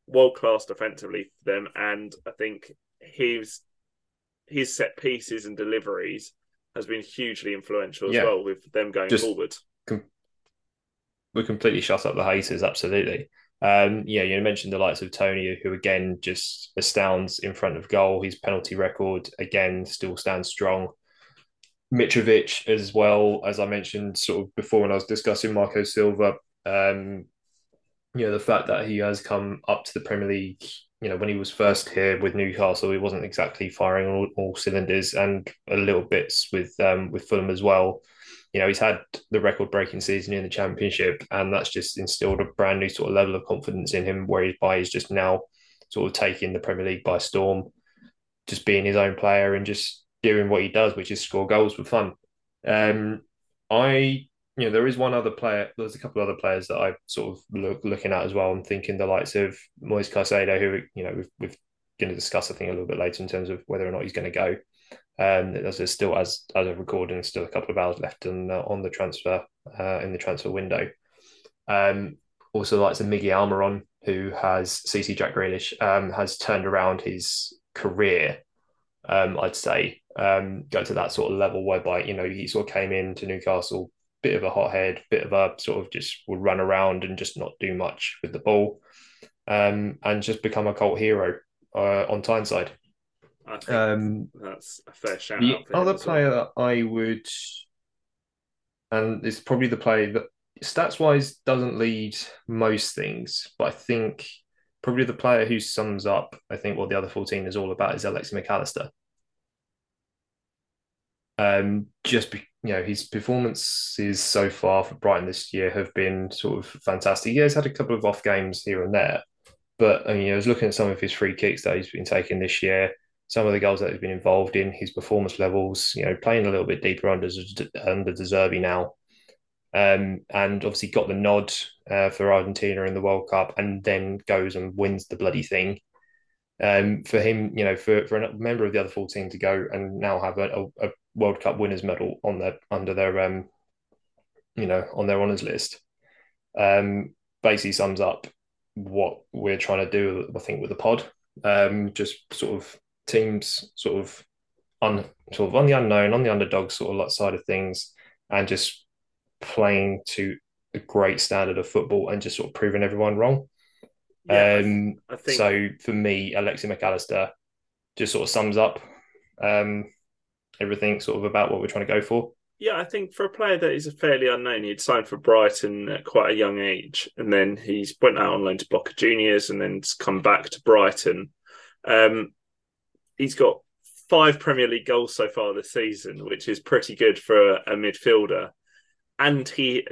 world class defensively for them. And I think his his set pieces and deliveries has been hugely influential as yeah. well with them going Just forward. Com- we completely shut up the haters, absolutely. Um, yeah, you mentioned the likes of Toney, who again just astounds in front of goal. His penalty record again still stands strong. Mitrovic as well, as I mentioned sort of before when I was discussing Marco Silva. Um, you know, the fact that he has come up to the Premier League you know, when he was first here with Newcastle, he wasn't exactly firing all, all cylinders, and a little bits with um, with Fulham as well. You know, he's had the record-breaking season in the Championship, and that's just instilled a brand new sort of level of confidence in him, whereby he's just now sort of taking the Premier League by storm, just being his own player and just doing what he does, which is score goals for fun. Um, I you know, there is one other player. There's a couple of other players that I'm sort of look, looking at as well. I'm thinking the likes of Moise Caicedo, who you know we've, we've going to discuss I think a little bit later in terms of whether or not he's going to go. Um, there's still as as of recording, still a couple of hours left on uh, on the transfer uh, in the transfer window. Um, also, the likes of Miggy Almiron, who has CC Jack Grealish, um, has turned around his career. Um, I'd say um, go to that sort of level whereby you know he sort of came into Newcastle bit of a hothead, bit of a sort of just would run around and just not do much with the ball, um, and just become a cult hero uh, on Tyneside. I think um, that's a fair shout. The other player well. that I would, and it's probably the player that stats wise doesn't lead most things, but I think probably the player who sums up, I think, what the other 14 is all about is Alexi Mac Allister. Um, just be, you know, his performances so far for Brighton this year have been sort of fantastic. He has had a couple of off games here and there, but I mean, I was looking at some of his free kicks that he's been taking this year, some of the goals that he's been involved in, his performance levels. You know, playing a little bit deeper under under De Zerbi now, um, and obviously got the nod uh, for Argentina in the World Cup, and then goes and wins the bloody thing. Um, for him, you know, for, for a member of the other 14 to go and now have a, a World Cup winners medal on their under their um, you know, on their honours list, um, basically sums up what we're trying to do. I think with the pod, um, just sort of teams, sort of on sort of on the unknown, on the underdog sort of side of things, and just playing to a great standard of football and just sort of proving everyone wrong. Yeah, um, I think... So for me, Alexi Mac Allister just sort of sums up um, everything sort of about what we're trying to go for. Yeah, I think for a player that is a fairly unknown, he'd signed for Brighton at quite a young age, and then he's went out on loan to Boca Juniors, and then come back to Brighton. Um, he's got five Premier League goals so far this season, which is pretty good for a, a midfielder. And he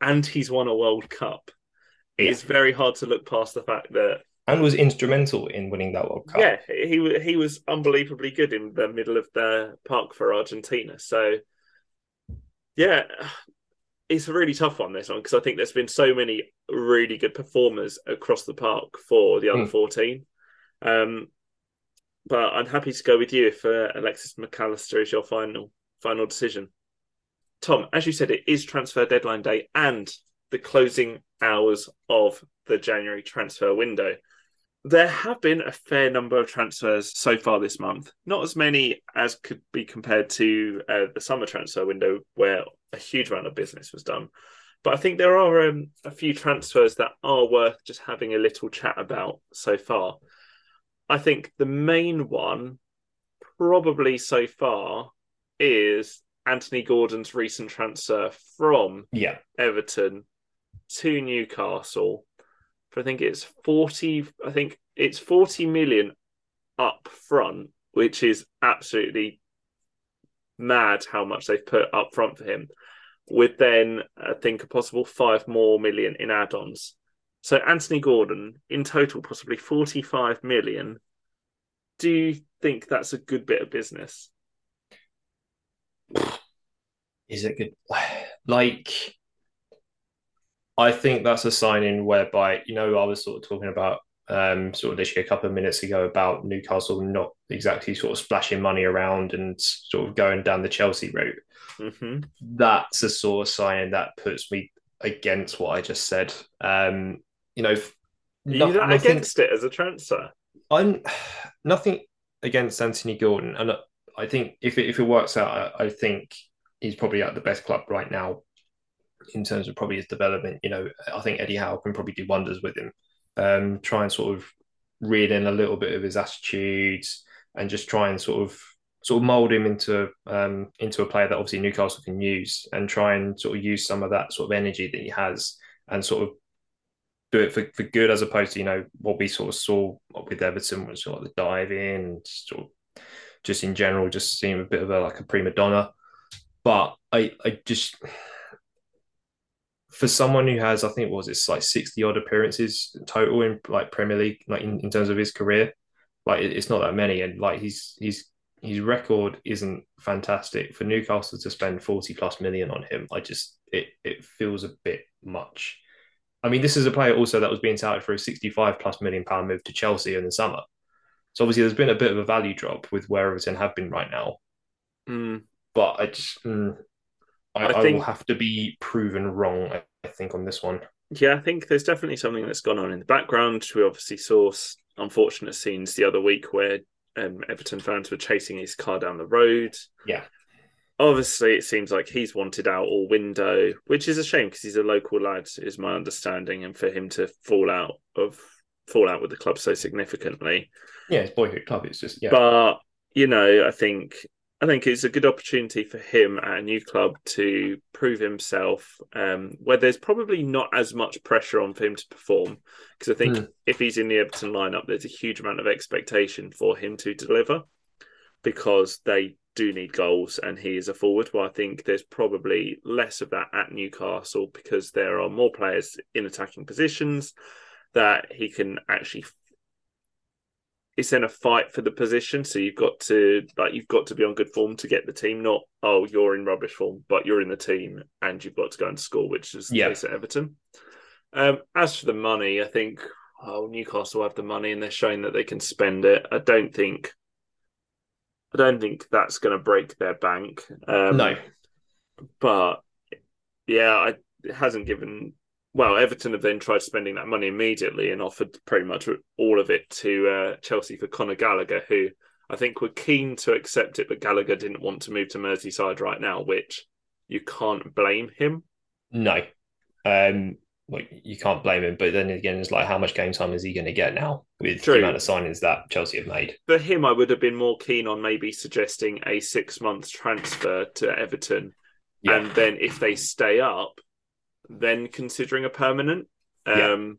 and he's won a World Cup. Yeah. It's very hard to look past the fact that and was instrumental in winning that World Cup. Yeah, he he was unbelievably good in the middle of the park for Argentina. So, yeah, it's a really tough one this one because I think there's been so many really good performers across the park for the other mm. 14. Um, but I'm happy to go with you if uh, Alexis Mac Allister is your final final decision. Tom, as you said, it is transfer deadline day and the closing hours of the January transfer window. There have been a fair number of transfers so far this month. Not as many as could be compared to uh, the summer transfer window, where a huge amount of business was done. But I think there are um, a few transfers that are worth just having a little chat about so far. I think the main one, probably so far, is Anthony Gordon's recent transfer from yeah. Everton to Newcastle I think it's 40 I think it's 40 million up front, which is absolutely mad how much they've put up front for him. With then I think a possible five more million in add-ons. So Anthony Gordon in total possibly 45 million. Do you think that's a good bit of business? Is it good? Like I think that's a sign in whereby, you know, I was sort of talking about um, sort of literally a couple of minutes ago about Newcastle not exactly sort of splashing money around and sort of going down the Chelsea route. Mm-hmm. That's a sort of sign that puts me against what I just said. Um, you know, you nothing, against it as a transfer? I'm nothing against Anthony Gordon, and I think if it, if it works out, I, I think he's probably at the best club right now in terms of probably his development. You know, I think Eddie Howe can probably do wonders with him. Um, try and sort of read in a little bit of his attitudes and just try and sort of sort of mold him into um, into a player that obviously Newcastle can use and try and sort of use some of that sort of energy that he has and sort of do it for, for good as opposed to you know what we sort of saw with Everton was sort of the dive in and sort of just in general just seem a bit of a like a prima donna but I I just for someone who has, I think, was it's like sixty odd appearances total in like Premier League, like in, in terms of his career, like it, it's not that many, and like he's he's his record isn't fantastic for Newcastle to spend forty plus million on him. I just it it feels a bit much. I mean, this is a player also that was being touted for a sixty-five plus million pound move to Chelsea in the summer. So obviously, there's been a bit of a value drop with where Everton have been right now. Mm. But I just, mm, I, I, think, I will have to be proven wrong. I think on this one. Yeah, I think there's definitely something that's gone on in the background. We obviously saw unfortunate scenes the other week where um, Everton fans were chasing his car down the road. Yeah. Obviously, it seems like he's wanted out all window, which is a shame because he's a local lad, is my understanding, and for him to fall out of fall out with the club so significantly. Yeah, it's boyhood club. It's just yeah. But you know, I think I think it's a good opportunity for him at a new club to prove himself, um, where there's probably not as much pressure on for him to perform. Because I think mm. if he's in the Everton lineup, there's a huge amount of expectation for him to deliver because they do need goals and he is a forward. Well, I think there's probably less of that at Newcastle because there are more players in attacking positions that he can actually it's in a fight for the position. So you've got to like you've got to be on good form to get the team. Not oh you're in rubbish form, but you're in the team and you've got to go and score, which is the yeah. case at Everton. Um, as for the money, I think oh Newcastle have the money and they're showing that they can spend it. I don't think I don't think that's going to break their bank. Um, no, but yeah, I, it hasn't given well, Everton have then tried spending that money immediately and offered pretty much all of it to uh, Chelsea for Conor Gallagher, who I think were keen to accept it, but Gallagher didn't want to move to Merseyside right now, which you can't blame him. No, um, well, you can't blame him. But then again, it's like how much game time is he going to get now with True. the amount of signings that Chelsea have made? For him, I would have been more keen on maybe suggesting a six month transfer to Everton, yeah. and then if they stay up then considering a permanent. Yeah. Um,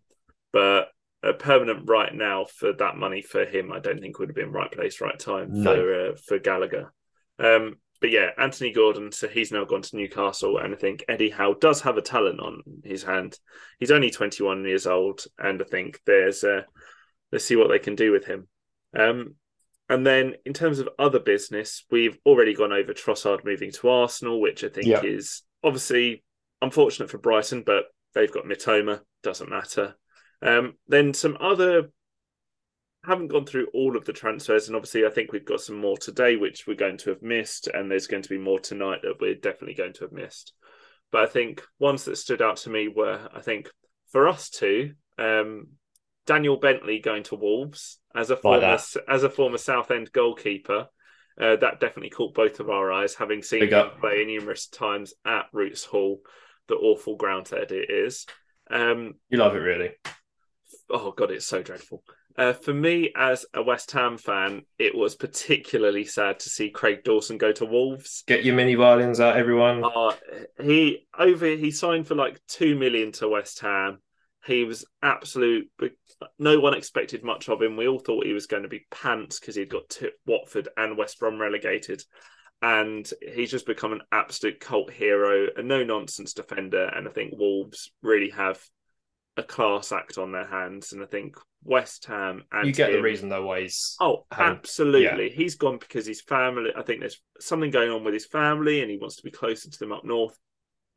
but a permanent right now for that money for him, I don't think would have been right place, right time no. for uh, for Gallagher. Um, but yeah, Anthony Gordon, so he's now gone to Newcastle, and I think Eddie Howe does have a talent on his hand. He's only 21 years old, and I think there's uh, let's see what they can do with him. Um, and then in terms of other business, we've already gone over Trossard moving to Arsenal, which I think yeah. is obviously unfortunate for Brighton, but they've got Mitoma. Doesn't matter. Um, then some other haven't gone through all of the transfers, and obviously I think we've got some more today, which we're going to have missed, and there's going to be more tonight that we're definitely going to have missed. But I think ones that stood out to me were, I think, for us two, um, Daniel Bentley going to Wolves as a former like as a former Southend goalkeeper. Uh, that definitely caught both of our eyes, having seen him play numerous times at Roots Hall the awful ground that it is. Um, you love it, really? Oh god, it's so dreadful. Uh, for me, as a West Ham fan, it was particularly sad to see Craig Dawson go to Wolves. Get your mini violins out, everyone. Uh, he over he signed for like two million to West Ham. He was absolute. No one expected much of him. We all thought he was going to be pants because he'd got Watford and West Brom relegated and he's just become an absolute cult hero, a no nonsense defender. And I think Wolves really have a class act on their hands. And I think West Ham and you get him, the reason though why he's oh having, absolutely yeah. he's gone because his family. I think there's something going on with his family, and he wants to be closer to them up north.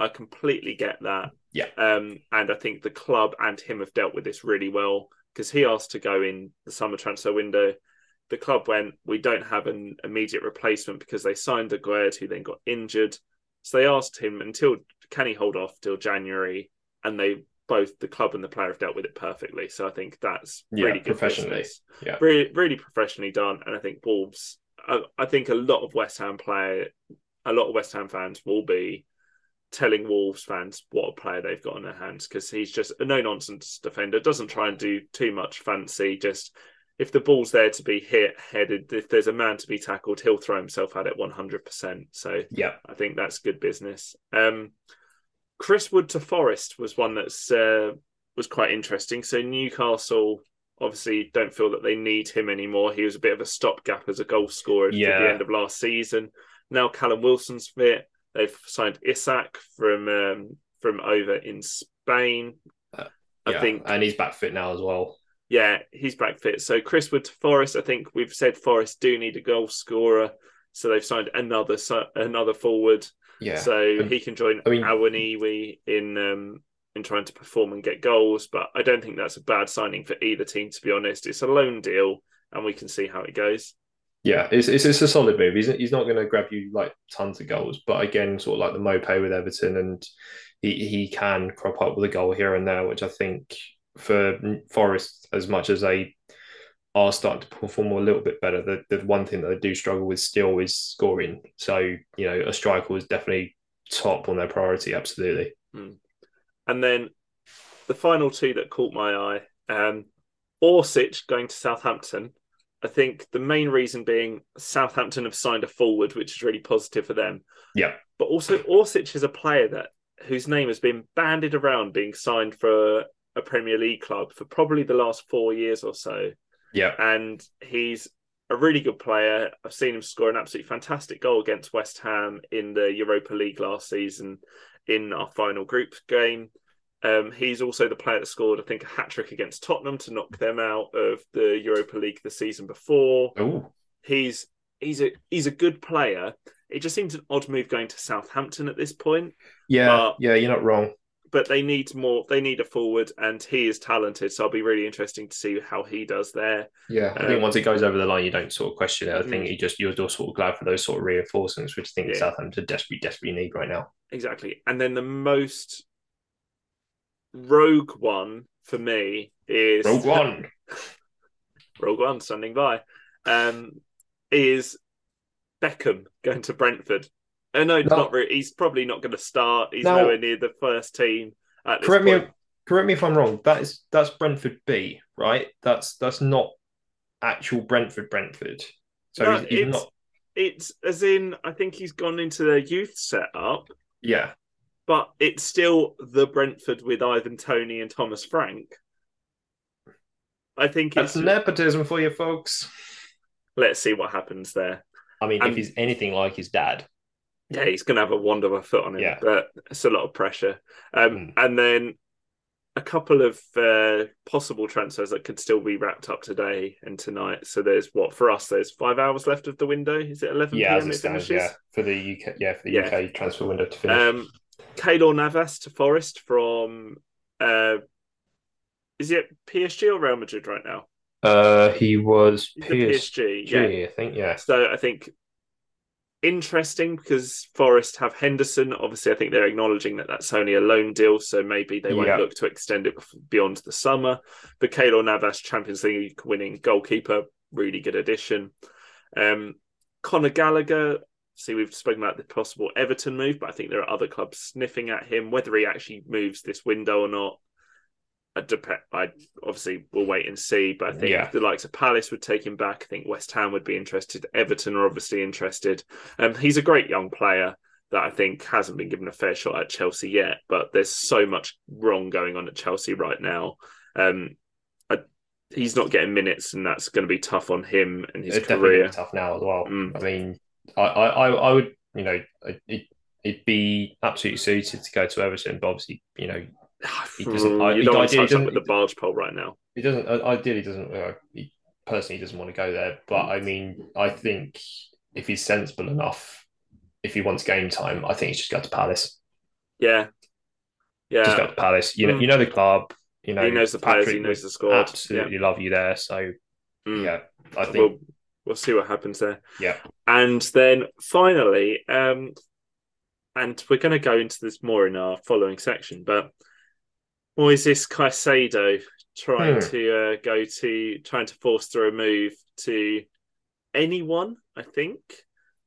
I completely get that. Yeah. Um, and I think the club and him have dealt with this really well because he asked to go in the summer transfer window the club went, we don't have an immediate replacement because they signed Aguerd, who then got injured. So they asked him until can he hold off till January, and they both the club and the player have dealt with it perfectly. So I think that's yeah, really good professionally. Business. Yeah, really, really professionally done. And I think Wolves. I, I think a lot of West Ham player, a lot of West Ham fans will be telling Wolves fans what a player they've got on their hands because he's just a no nonsense defender. Doesn't try and do too much fancy. Just if the ball's there to be hit headed, if there's a man to be tackled, he'll throw himself at it 100%. So yeah, I think that's good business. Um, Chris Wood to Forest was one that's uh, was quite interesting. So Newcastle obviously don't feel that they need him anymore. He was a bit of a stopgap as a goal scorer yeah. at the end of last season. Now Callum Wilson's fit. They've signed Isak from um, from over in Spain. Uh, yeah, I think, and he's back fit now as well yeah, he's back fit. So Chris Wood to Forest. I think we've said Forest do need a goal scorer, so they've signed another another forward. Yeah, so um, he can join I mean, Awoniyi in um, in trying to perform and get goals. But I don't think that's a bad signing for either team. To be honest, it's a loan deal, and we can see how it goes. Yeah, it's it's, it's a solid move. He's he's not going to grab you like tons of goals, but again, sort of like the Maupay with Everton, and he he can crop up with a goal here and there, which I think for Forest as much as they are starting to perform a little bit better. The, the one thing that they do struggle with still is scoring. So, you know, a striker was definitely top on their priority, absolutely. Mm. And then the final two that caught my eye, um, Orsic going to Southampton. I think the main reason being Southampton have signed a forward, which is really positive for them. Yeah. But also Orsic is a player that whose name has been bandied around being signed for a Premier League club for probably the last four years or so. Yeah. And he's a really good player. I've seen him score an absolutely fantastic goal against West Ham in the Europa League last season in our final group game. Um, he's also the player that scored, I think, a hat trick against Tottenham to knock them out of the Europa League the season before. Oh, He's he's a he's a good player. It just seems an odd move going to Southampton at this point, yeah, yeah. You're not wrong. But they need more. They need a forward, and he is talented. So I'll be really interesting to see how he does there. Yeah, I Um, think once it goes over the line, you don't sort of question it. I think Mm. you just you're just sort of glad for those sort of reinforcements, which I think Yeah. Southampton desperately desperately need right now. Exactly. And then the most rogue one for me is Rogue One. Rogue One standing by. Um, is Beckham going to Brentford? Uh, no, No. not really. He's probably not going to start. He's No. nowhere near the first team Correct me, point. correct me if I'm wrong. That is that's Brentford B, right? That's that's not actual Brentford Brentford. So No, he's, he's it's- not. It's as in I think he's gone into their youth setup, Yeah, but it's still the Brentford with Ivan Toney and Thomas Frank. I think that's it's nepotism for you folks. let's see what happens there. I mean, And- if he's anything like his dad, Yeah, he's going to have a wand of a foot on him, Yeah. but it's a lot of pressure. Um, Mm. And then a couple of uh, possible transfers that could still be wrapped up today and tonight. So there's what for us? There's five hours left of the window. Is it 11 yeah, as p.m. it It stands, finishes. yeah, for the UK, yeah, for the Yeah. UK transfer window to finish. Um, Keylor Navas to Forest from. Uh, is it PSG or Real Madrid right now? uh, he was PSG. PSG, Yeah. I think. Yeah, So I think interesting because Forest have Henderson. Obviously, I think they're acknowledging that that's only a loan deal, so maybe they won't Yeah. look to extend it beyond the summer. But Keylor Navas, Champions League winning goalkeeper, really good addition. Um, Conor Gallagher. See, we've spoken about the possible Everton move, but I think there are other clubs sniffing at him. Whether he actually moves this window or not, I depend. I obviously will wait and see. But I think Yeah. the likes of Palace would take him back. I think West Ham would be interested. Everton are obviously interested. Um, he's a great young player that I think hasn't been given a fair shot at Chelsea yet. But there's so much wrong going on at Chelsea right now. Um, I, he's not getting minutes, and that's going to be tough on him and his it's career. tough now as well. Mm. I mean, I, I, I I would, you know, it, it'd be absolutely suited to go to Everton, but obviously, you know, He doesn't- I- you he don't want to touch up doesn't- with the barge pole right now. he doesn't. Ideally, doesn't. Uh, he personally doesn't want to go there. But I mean, I think if he's sensible enough, if he wants game time, I think he's just go to Palace. Yeah, yeah. Just go yeah. to Palace. You know, Mm. you know the club. You know, he knows the players. He knows the squad. Absolutely love you there. So Yeah. Mm. yeah, I think We'll we'll see what happens there. yeah. And then finally, um, and we're going to go into this more in our following section, but Moises Caicedo trying Hmm. to uh, go to trying to force through a move to anyone, I think.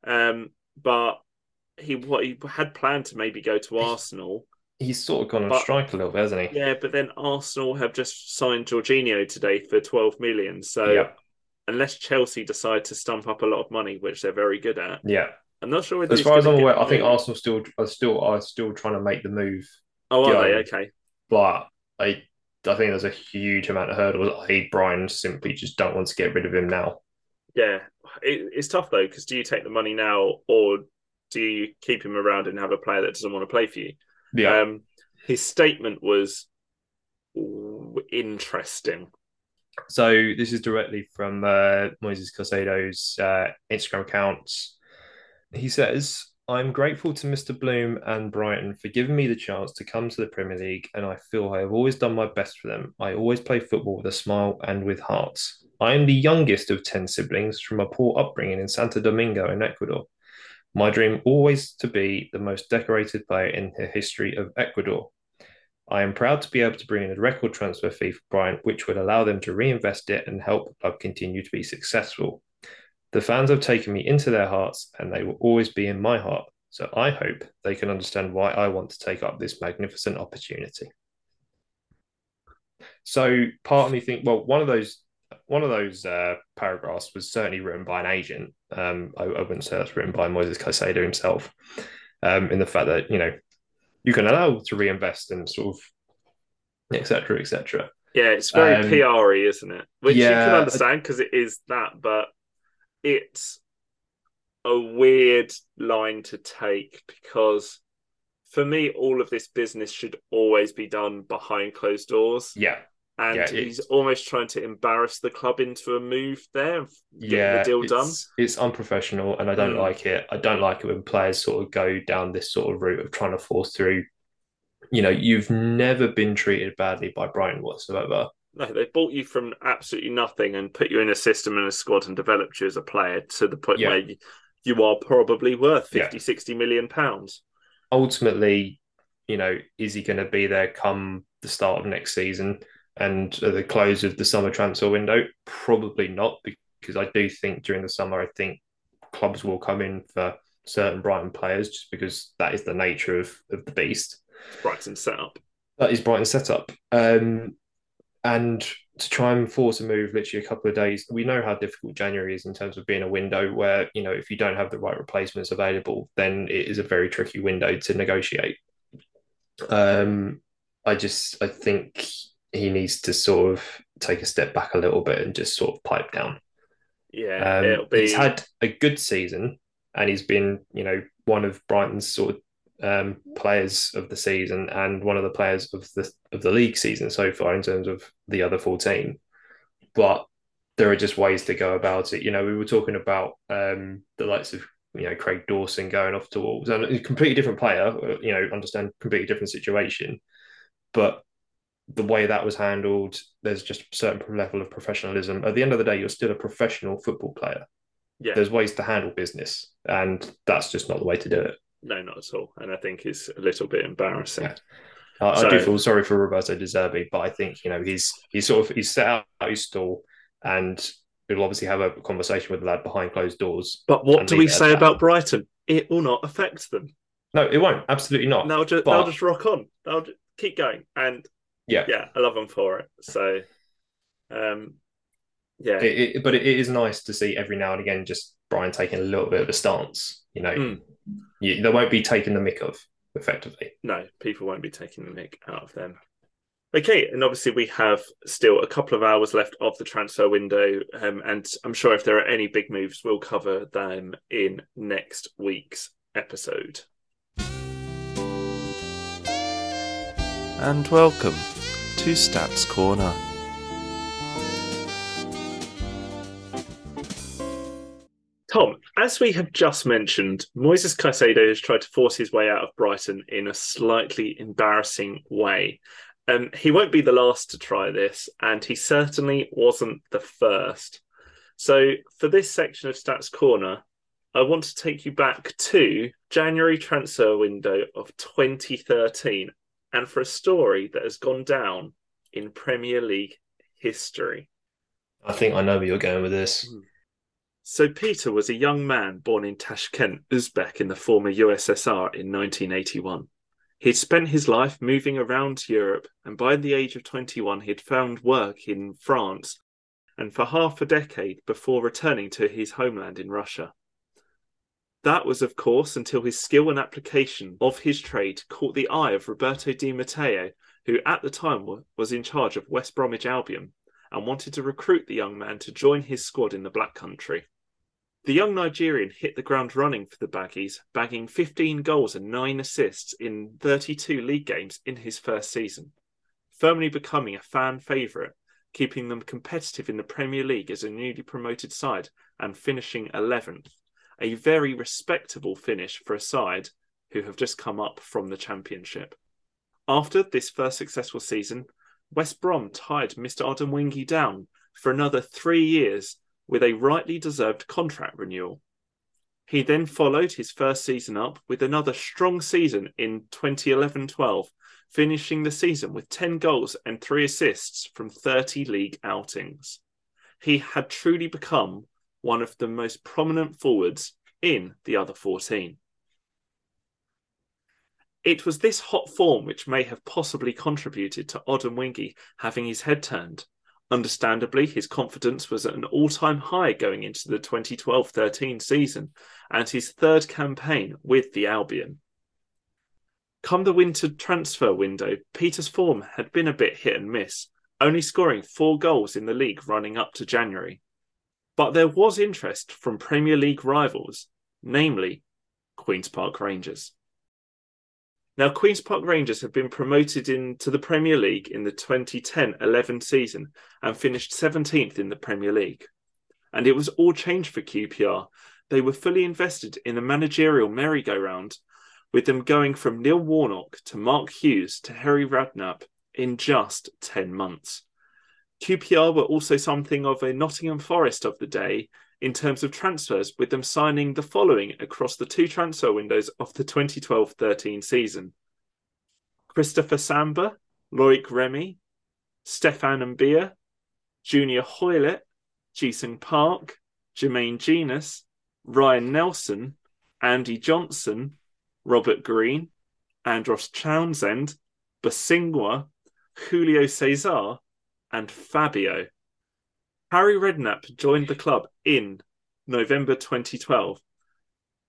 Um, but he what he had planned to maybe go to Arsenal. He's sort of gone on But- strike a little bit, hasn't he? Yeah, but then Arsenal have just signed Jorginho today for 12 million. So Yeah. unless Chelsea decide to stump up a lot of money, which they're very good at, Yeah. I'm not sure whether As far as I'm aware, I think. Arsenal still are still are still trying to make the move, Oh, are they? Okay. But I I think there's a huge amount of hurdles. I Brighton simply just don't want to get rid of him now. Yeah. It, it's tough though, because do you take the money now or do you keep him around and have a player that doesn't want to play for you? Yeah, Um, his statement was interesting. So this is directly from uh, Moises Caicedo's uh, Instagram account. He says, "I'm grateful to Mr. Bloom and Brighton for giving me the chance to come to the Premier League, and I feel I have always done my best for them. I always play football with a smile and with hearts. I am the youngest of ten siblings from a poor upbringing in Santo Domingo in Ecuador. My dream always to be the most decorated player in the history of Ecuador." I am proud to be able to bring in a record transfer fee for Brighton, which would allow them to reinvest it and help the club continue to be successful. The fans have taken me into their hearts and they will always be in my heart. So I hope they can understand why I want to take up this magnificent opportunity. So part of me think, well, one of those one of those uh, paragraphs was certainly written by an agent. Um, I, I, wouldn't say that's written by Moises Caicedo himself. Um, in the fact that you know you can allow to reinvest and sort of etc. etc. Yeah, it's very um, PR-y, isn't it? Which yeah, you can understand because it is that, but it's a weird line to take because for me, all of this business should always be done behind closed doors. Yeah. And yeah, he's almost trying to embarrass the club into a move there, yeah, the deal it's, done. It's unprofessional, and I don't mm. like it. I don't like it when players sort of go down this sort of route of trying to force through you know, you've never been treated badly by Brighton whatsoever. No, they bought you from absolutely nothing and put you in a system and a squad and developed you as a player to the point yeah. where you, you, are probably worth 50, yeah. 60 million pounds. Ultimately, you know, is he going to be there come the start of next season and the close of the summer transfer window? Probably not, because I do think during the summer, I think clubs will come in for certain Brighton players just because that is the nature of, of the beast. Brighton setup. That is Brighton setup. Um, and to try and force a move literally a couple of days, we know how difficult January is in terms of being a window where, you know, if you don't have the right replacements available, then it is a very tricky window to negotiate. Um, I just, I think he needs to sort of take a step back a little bit and just sort of pipe down. Yeah, um, be... he's had a good season and he's been, you know, one of Brighton's sort of um, players of the season and one of the players of the of the league season so far in terms of the other 14 but there are just ways to go about it. You know we were talking about um, the likes of you know Craig Dawson going off to Wolves. And a completely different player uh, you know understand completely different situation. But the way that was handled there's just a certain level of professionalism. At the end of the day you're still a professional football player. Yeah. there's ways to handle business and that's just not the way to do it no, not at all. And I think it's a little bit embarrassing. Yeah. I, so, I do feel sorry for Roberto De Zerbi, but I think you know he's he's sort of he's set out his stall, and we'll obviously have a conversation with the lad behind closed doors. But what do we say about Brighton? It will not affect them. No, it won't. Absolutely not. They'll just, but... they'll just rock on. They'll just keep going, and yeah, yeah, I love them for it. So, um, yeah, it, it, but it is nice to see every now and again just Brighton taking a little bit of a stance. You know, mm you, they won't be taking the mick of effectively. No, people won't be taking the mick out of them. Okay, and obviously we have still a couple of hours left of the transfer window, um, and I'm sure if there are any big moves, we'll cover them in next week's episode. And welcome to Stats Corner. Tom, as we have just mentioned, Moises Caicedo has tried to force his way out of Brighton in a slightly embarrassing way. Um, he won't be the last to try this, and he certainly wasn't the first. So, for this section of Stats Corner, I want to take you back to January transfer window of 2013 and for a story that has gone down in Premier League history. I think I know where you're going with this. Hmm. So Peter was a young man born in Tashkent, Uzbek in the former USSR in 1981. He'd spent his life moving around Europe, and by the age of 21, he'd found work in France and for half a decade before returning to his homeland in Russia. That was, of course, until his skill and application of his trade caught the eye of Roberto Di Matteo, who at the time was in charge of West Bromwich Albion and wanted to recruit the young man to join his squad in the Black Country. The young Nigerian hit the ground running for the Baggies, bagging 15 goals and 9 assists in 32 league games in his first season, firmly becoming a fan favourite, keeping them competitive in the Premier League as a newly promoted side and finishing 11th, a very respectable finish for a side who have just come up from the Championship. After this first successful season, West Brom tied Mr. Odemwingie down for another three years with a rightly deserved contract renewal. He then followed his first season up with another strong season in 2011 12, finishing the season with 10 goals and 3 assists from 30 league outings. He had truly become one of the most prominent forwards in the other 14. It was this hot form which may have possibly contributed to Odemwingie having his head turned Understandably, his confidence was at an all time high going into the 2012 13 season and his third campaign with the Albion. Come the winter transfer window, Peter's form had been a bit hit and miss, only scoring four goals in the league running up to January. But there was interest from Premier League rivals, namely Queen's Park Rangers. Now, Queen's Park Rangers have been promoted into the Premier League in the 2010 11 season and finished 17th in the Premier League. And it was all changed for QPR. They were fully invested in a managerial merry-go-round, with them going from Neil Warnock to Mark Hughes to Harry Redknapp in just 10 months. QPR were also something of a Nottingham Forest of the day in terms of transfers, with them signing the following across the two transfer windows of the 2012 13 season Christopher Samba, Loic Remy, Stefan Mbia, Junior Hoilett, Ji-sung Park, Jermaine Jenas, Ryan Nelsen, Andy Johnson, Robert Green, Andros Townsend, Bosingwa, Julio Cesar, and Fabio. Harry Redknapp joined the club in November 2012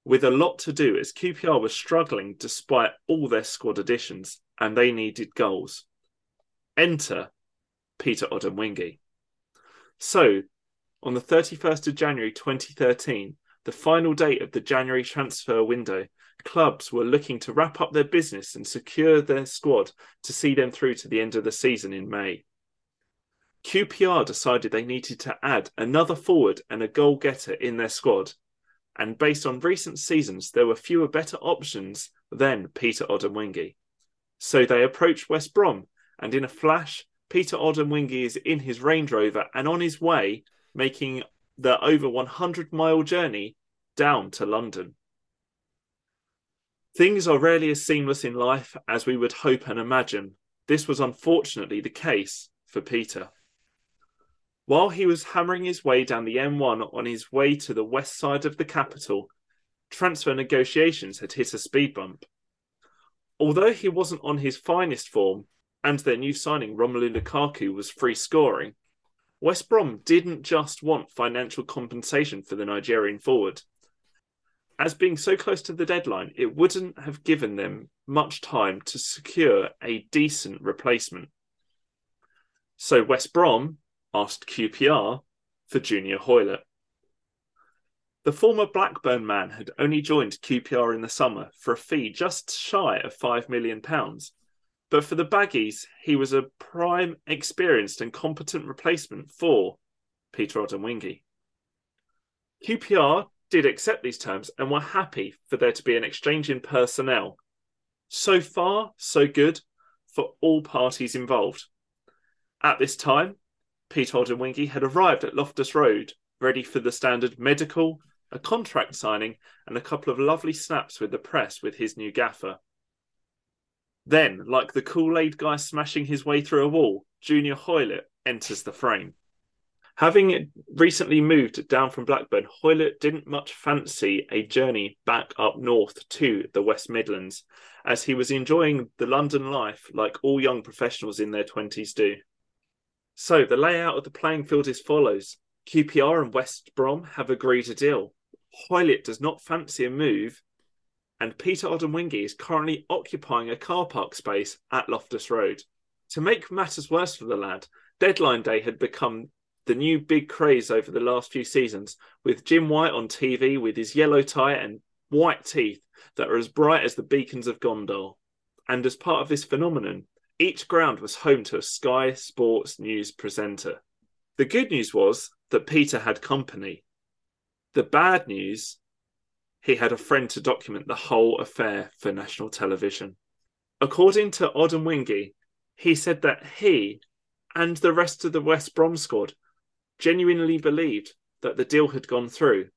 with a lot to do as QPR was struggling despite all their squad additions and they needed goals. Enter Peter Odemwingie. So, on the 31st of January 2013, the final date of the January transfer window, clubs were looking to wrap up their business and secure their squad to see them through to the end of the season in May. QPR decided they needed to add another forward and a goal getter in their squad. And based on recent seasons, there were fewer better options than Peter Odemwingie. So they approached West Brom, and in a flash, Peter Odemwingie is in his Range Rover and on his way, making the over 100 mile journey down to London. Things are rarely as seamless in life as we would hope and imagine. This was unfortunately the case for Peter. While he was hammering his way down the M1 on his way to the west side of the capital, transfer negotiations had hit a speed bump. Although he wasn't on his finest form, and their new signing Romelu Lukaku was free scoring, West Brom didn't just want financial compensation for the Nigerian forward. As being so close to the deadline, it wouldn't have given them much time to secure a decent replacement. So West Brom asked QPR for Junior Hoilett. The former Blackburn man had only joined QPR in the summer for a fee just shy of £5 million. But for the Baggies, he was a prime, experienced, and competent replacement for Peter Odemwingie. QPR did accept these terms and were happy for there to be an exchange in personnel. So far, so good for all parties involved. At this time, Peter Odemwingie had arrived at Loftus Road, ready for the standard medical, a contract signing, and a couple of lovely snaps with the press with his new gaffer. Then, like the Kool Aid guy smashing his way through a wall, Junior Hoilett enters the frame. Having recently moved down from Blackburn, Hoilett didn't much fancy a journey back up north to the West Midlands, as he was enjoying the London life like all young professionals in their 20s do. So the layout of the playing field is follows. QPR and West Brom have agreed a deal. Hoilett does not fancy a move, and Peter Odemwingie is currently occupying a car park space at Loftus Road. To make matters worse for the lad, deadline day had become the new big craze over the last few seasons, with Jim White on TV with his yellow tie and white teeth that are as bright as the beacons of Gondor. And as part of this phenomenon, each ground was home to a Sky Sports News presenter. The good news was that Peter had company. The bad news, he had a friend to document the whole affair for national television. According to Odemwingie, he said that he and the rest of the West Brom squad genuinely believed that the deal had gone through.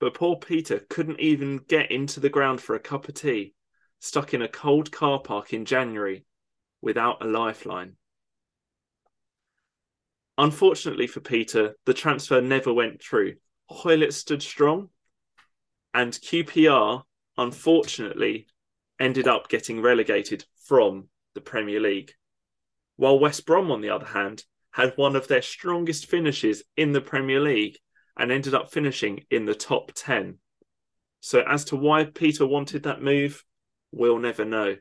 But poor Peter couldn't even get into the ground for a cup of tea, stuck in a cold car park in January without a lifeline. Unfortunately for Peter, the transfer never went through. Hoilett stood strong, and QPR, unfortunately, ended up getting relegated from the Premier League. While West Brom, on the other hand, had one of their strongest finishes in the Premier League and ended up finishing in the top 10. So, as to why Peter wanted that move, we'll never know.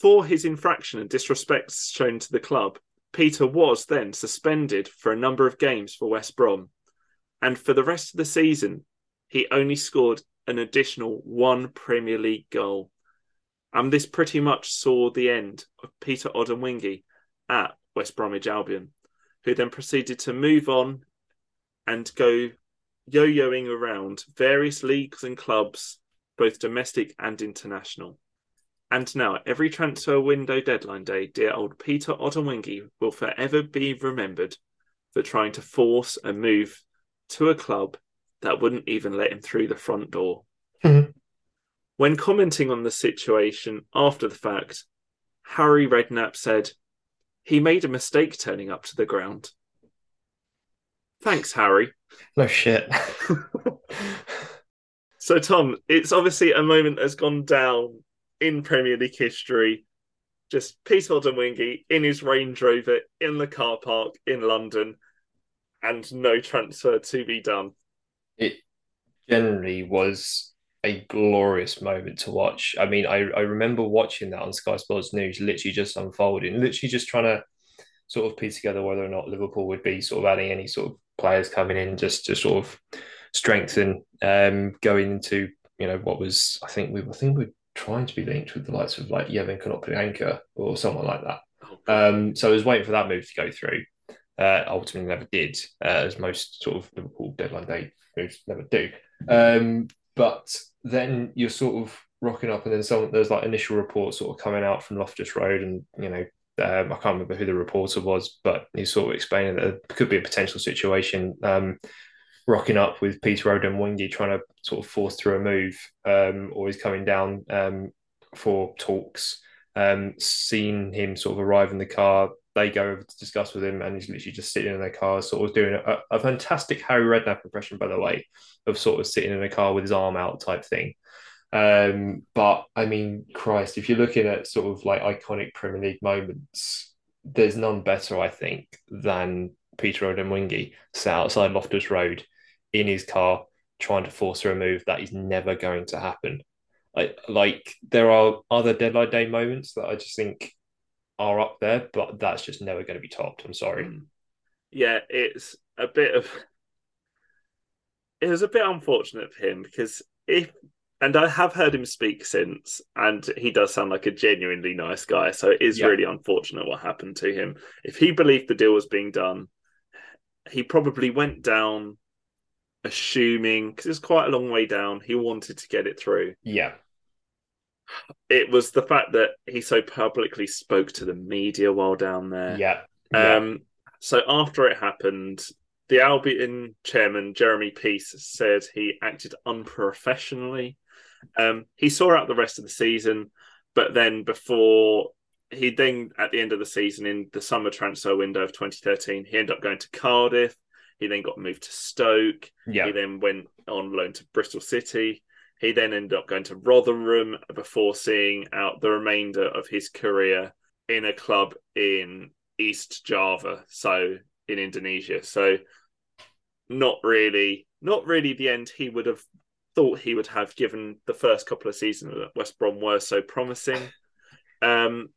For his infraction and disrespect shown to the club, Peter was then suspended for a number of games for West Brom. And for the rest of the season, he only scored an additional one Premier League goal. And this pretty much saw the end of Peter Odemwingie at West Bromwich Albion, who then proceeded to move on and go yo yoing around various leagues and clubs, both domestic and international. And now, every transfer window deadline day, dear old Peter Odemwingie will forever be remembered for trying to force a move to a club that wouldn't even let him through the front door. Mhm. When commenting on the situation after the fact, Harry Redknapp said, He made a mistake turning up to the ground. Thanks, Harry. No shit. So, Tom, it's obviously a moment that's gone down in Premier League history. Just Peter Odemwingie in his Range Rover in the car park in London, and no transfer to be done. it generally was a glorious moment to watch. I mean, I, I remember watching that on Sky Sports News, literally just unfolding, literally just trying to sort of piece together whether or not Liverpool would be sort of adding any sort of players coming in just to sort of strengthen um going into you know what was I think we I think we trying to be linked with the likes of like Yevhen Konoplyanka or someone like that. Oh, Um, so I was waiting for that move to go through. Uh, ultimately, never did, uh, as most sort of Liverpool deadline day moves never do. Um, but then you're sort of rocking up, and then some there's like initial reports sort of coming out from Loftus Road, and you know um, I can't remember who the reporter was, but he's sort of explaining that it could be a potential situation. Um, rocking up with Peter Odemwingie trying to sort of force through a move, um, or he's coming down um, for talks. Um, seen him sort of arrive in the car. They go over to discuss with him, and he's literally just sitting in their car, sort of doing a, a fantastic Harry Redknapp impression, by the way, of sort of sitting in a car with his arm out type thing. Um, but I mean, Christ, if you're looking at sort of like iconic Premier League moments, there's none better, I think, than Peter Odemwingie sat outside Loftus Road in his car trying to force a move that is never going to happen. Like, like there are other deadline day moments that I just think are up there, but that's just never going to be topped. I'm sorry. Mm. Yeah, it's a bit of. It was a bit unfortunate for him because if, and I have heard him speak since, and he does sound like a genuinely nice guy. So it is Yeah. really unfortunate what happened to him. If he believed the deal was being done, he probably went down assuming, because it's quite a long way down, he wanted to get it through. Yeah, It was the fact that he so publicly spoke to the media while down there. yeah, yeah. Um, so after it happened, the Albion chairman Jeremy Peace said he acted unprofessionally. Um, he saw out the rest of the season, but then before he then at the end of the season in the summer transfer window of 2013, he ended up going to Cardiff. He then got moved to Stoke. yeah. He then went on loan to Bristol City. He then ended up going to Rotherham before seeing out the remainder of his career in a club in East Java, so in Indonesia. So not really, not really the end he would have thought he would have given the first couple of seasons at West Brom were so promising. Um,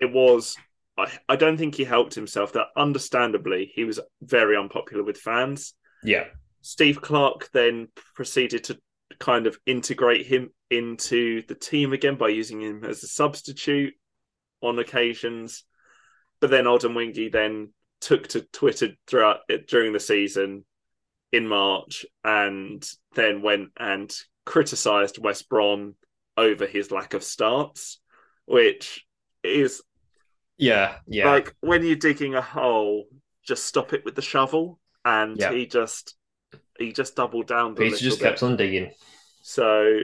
it was. I, I don't think he helped himself. That understandably, he was very unpopular with fans. yeah. Steve Clarke then proceeded to kind of integrate him into the team again by using him as a substitute on occasions. But then Odemwingie then took to Twitter throughout it during the season in March and then went and criticised West Brom over his lack of starts, which is Yeah, yeah, like when you're digging a hole, just stop it with the shovel. And Yeah. he just he just doubled down. He just bit. kept on digging. So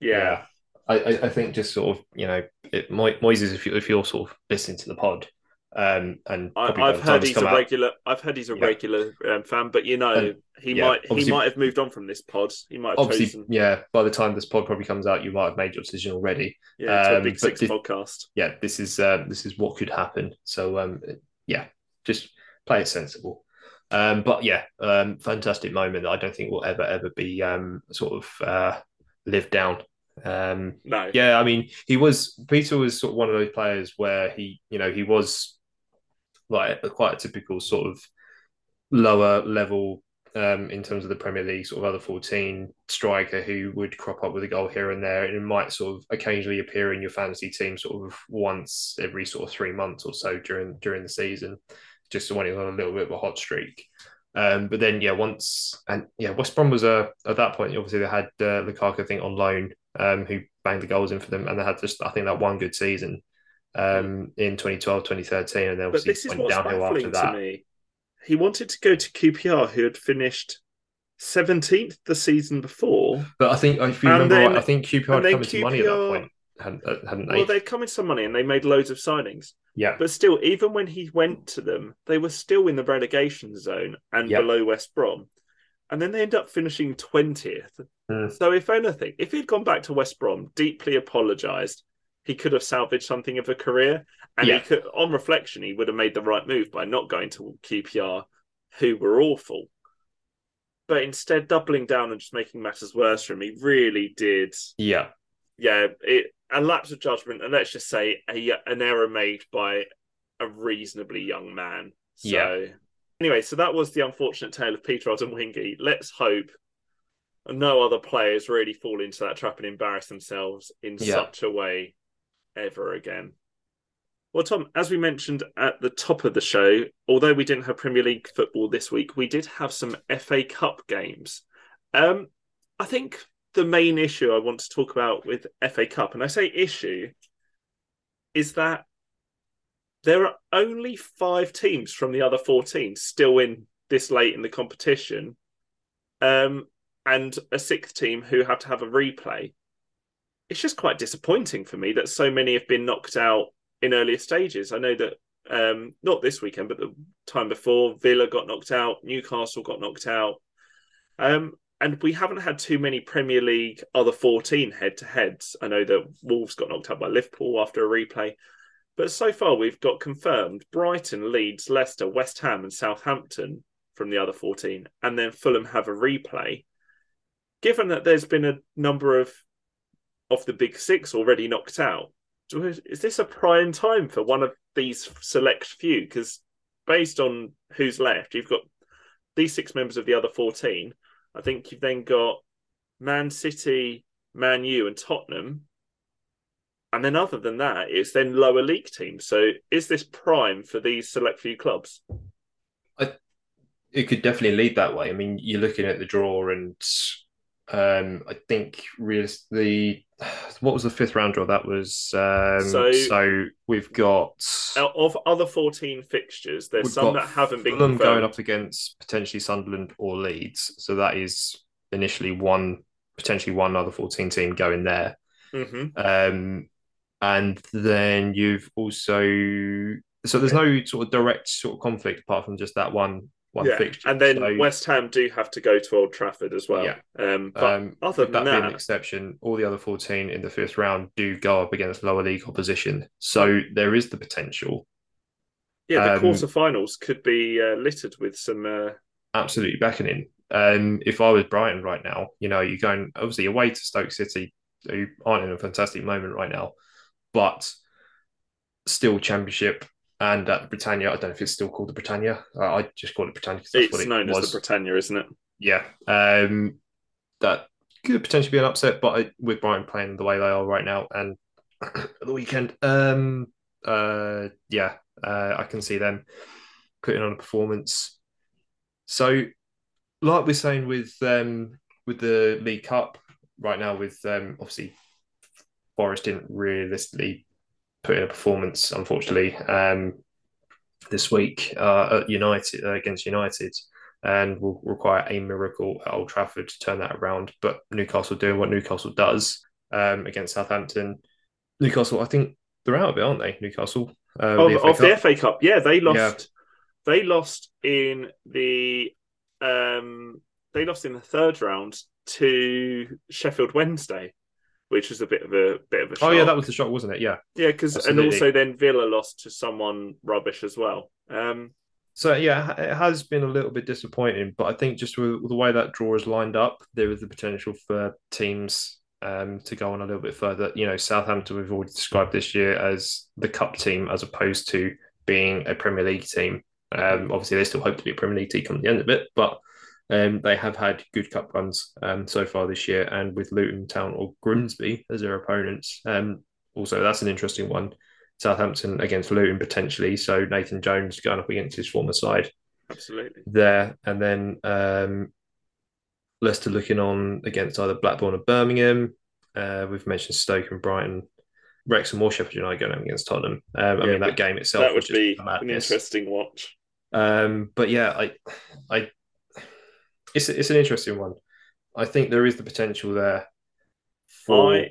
yeah, I, I, I think just sort of you know it, Moises, if you if you're sort of listening to the pod, um, and I, I've heard he's a out- regular. I've heard he's a Yeah. regular um, fan, but you know And, he yeah, might he might have moved on from this pod. He might have obviously, chosen yeah. By the time this pod probably comes out, you might have made your decision already. yeah a um, Big Six this- podcast. Yeah, this is uh, this is what could happen. So um, yeah, just play it sensible. Um, but yeah, um, fantastic moment that I don't think will ever ever be um, sort of uh, lived down. Um, no. Yeah, I mean, he was Peter was sort of one of those players where he, you know, he was like quite a typical sort of lower level um, in terms of the Premier League, sort of other 14 striker who would crop up with a goal here and there. And it might sort of occasionally appear in your fantasy team sort of once every sort of three months or so during during the season, just when was on a little bit of a hot streak. Um, but then, yeah, once and yeah, West Brom was a at that point. Obviously, they had uh, Lukaku, I think, on loan, um, who banged the goals in for them, and they had just I think that one good season um, in 2012, 2013, and then obviously but this went downhill after that. He wanted to go to QPR, who had finished seventeenth the season before. But I think if you And remember, then- right, I think QPR had and come into money at that point, hadn't, uh, hadn't they? Well, they'd come in some money and they made loads of signings. yeah, But still, even when he went to them, they were still in the relegation zone and Yeah. below West Brom. And then they end up finishing 20th. Hmm. So, if anything, if he'd gone back to West Brom, deeply apologised, he could have salvaged something of a career. And Yeah. he could, on reflection, he would have made the right move by not going to QPR, who were awful. But instead, doubling down and just making matters worse for him, he really did yeah, yeah, it a lapse of judgment, and let's just say a, an error made by a reasonably young man. So, Yeah. anyway, so that was the unfortunate tale of Peter Odemwingie. Let's hope no other players really fall into that trap and embarrass themselves in Yeah. such a way ever again. Well, Tom, as we mentioned at the top of the show, although we didn't have Premier League football this week, we did have some FA Cup games. Um, I think the main issue I want to talk about with FA Cup, and I say issue, is that there are only five teams from the other 14 still in this late in the competition, um, and a sixth team who have to have a replay. It's just quite disappointing for me that so many have been knocked out in earlier stages. I know that um, not this weekend, but the time before, Villa got knocked out, Newcastle got knocked out. Um, and we haven't had too many Premier League other 14 head to heads. I know that Wolves got knocked out by Liverpool after a replay. But so far, we've got confirmed Brighton, Leeds, Leicester, West Ham, and Southampton from the other 14. And then Fulham have a replay. Given that there's been a number of of the big six already knocked out, is this a prime time for one of these select few? Because based on who's left, you've got these six members of the other 14. I think you've then got Man City, Man U, and Tottenham. And then, other than that, it's then lower league teams. So, is this prime for these select few clubs? it could definitely lead that way. I mean, you're looking at the draw, and um, I think real the what was the fifth round draw? That was um, So- so, we've got of other 14 fixtures, there's some that haven't been Fulham going up against potentially Sunderland or Leeds. So that is initially one potentially one other 14 team going there. hmm Um, and then you've also so there's no sort of direct sort of conflict apart from just that one one Yeah. fixture. And then So, West Ham do have to go to Old Trafford as well. Yeah. Um, but um, other than that being an that, exception, all the other 14 in the first round do go up against lower league opposition. So there is the potential, yeah, the um, quarterfinals could be uh, littered with some. Uh, absolutely beckoning. Um, if I was Brighton right now, you know, you're going obviously away to Stoke City, who aren't in a fantastic moment right now, but still championship and at the Britannia. I don't know if it's still called the Britannia. Uh, I just call it Britannia because that's it's what it known was. as the Britannia, isn't it? yeah, um, that could potentially be an upset, but I, with Brighton playing the way they are right now and the weekend, um, uh, yeah, uh, I can see them putting on a performance. So, like we're saying with um, with the League Cup right now, with um, obviously Forest didn't realistically put in a performance, unfortunately, um, this week uh, at United uh, against United, and will require a miracle at Old Trafford to turn that around. But Newcastle doing what Newcastle does um, against Southampton. Newcastle, I think they're out of it, aren't they? Newcastle uh, Of, the FA of the Cup? FA Cup, yeah, they lost. Yeah. They lost in the. Um, they lost in the third round to Sheffield Wednesday, which was a bit of a bit of a. Oh yeah, that was the shock, wasn't it? Yeah, Yeah, because and also then Villa lost to someone rubbish as well. Um, So yeah, it has been a little bit disappointing, but I think just with the way that draw is lined up, there is the potential for teams um, to go on a little bit further. You know, Southampton we've already described this year as the cup team as opposed to being a Premier League team. Um, obviously, they still hope to be a Premier League team come the end of it, but um, they have had good cup runs um, so far this year, and with Luton Town or Grimsby as their opponents. Um, also, that's an interesting one. Southampton against Luton potentially. So Nathan Jones going up against his former side. Absolutely. There. And then um, Leicester looking on against either Blackburn or Birmingham. Uh, we've mentioned Stoke and Brighton. Wrexham or Sheffield United going up against Tottenham. Um, I mean, that game itself that would be an interesting watch. Um, but yeah, I, I, it's it's an interesting one. I think there is the potential there for I,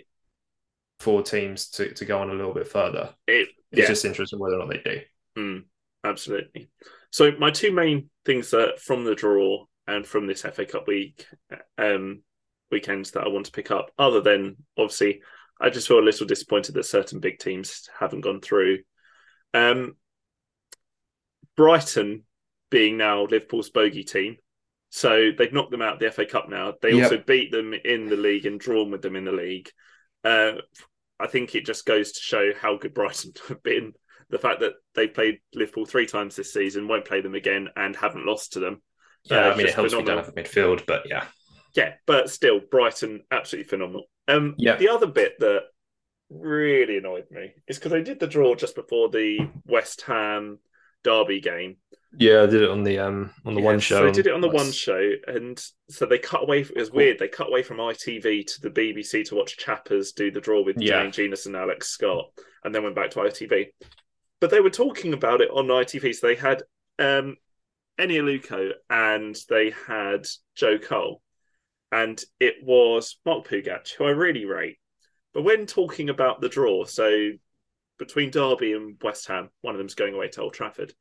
four teams to, to go on a little bit further. It, it's yeah. just interesting whether or not they do. Mm, absolutely. So my two main things that from the draw and from this FA Cup week um, weekends that I want to pick up, other than obviously, I just feel a little disappointed that certain big teams haven't gone through. Um, Brighton being now Liverpool's bogey team. So they've knocked them out of the FA Cup now. They yep. also beat them in the league and drawn with them in the league. Uh, I think it just goes to show how good Brighton have been. The fact that they played Liverpool three times this season, won't play them again, and haven't lost to them. Yeah, uh, I mean it helps phenomenal. with midfield, but yeah, yeah, but still, Brighton absolutely phenomenal. Um, yeah. The other bit that really annoyed me is because they did the draw just before the West Ham Derby game, yeah, I did it on the um on the one show. So they did it on the one show, and so they cut away. It was cool. weird. They cut away from ITV to the BBC to watch Chappers do the draw with yeah. Jermaine Jenas and Alex Scott, and then went back to ITV. But they were talking about it on ITV. So they had um Eni Aluko and they had Joe Cole, and it was Mark Pougatch, who I really rate. But when talking about the draw, so between Derby and West Ham, one of them's going away to Old Trafford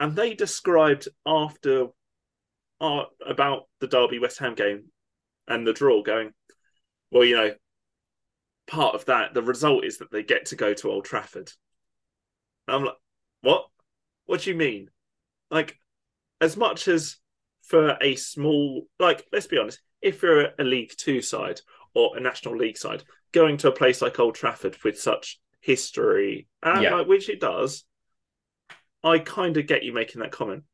and they described after uh, about the Derby West Ham game and the draw, going, well, you know, part of that, the result is that they get to go to Old Trafford. And I'm like, what? What do you mean? Like, as much as for a small, like, let's be honest, if you're a League Two side or a National League side, going to a place like Old Trafford with such history, and yeah. like, which it does, I kind of get you making that comment.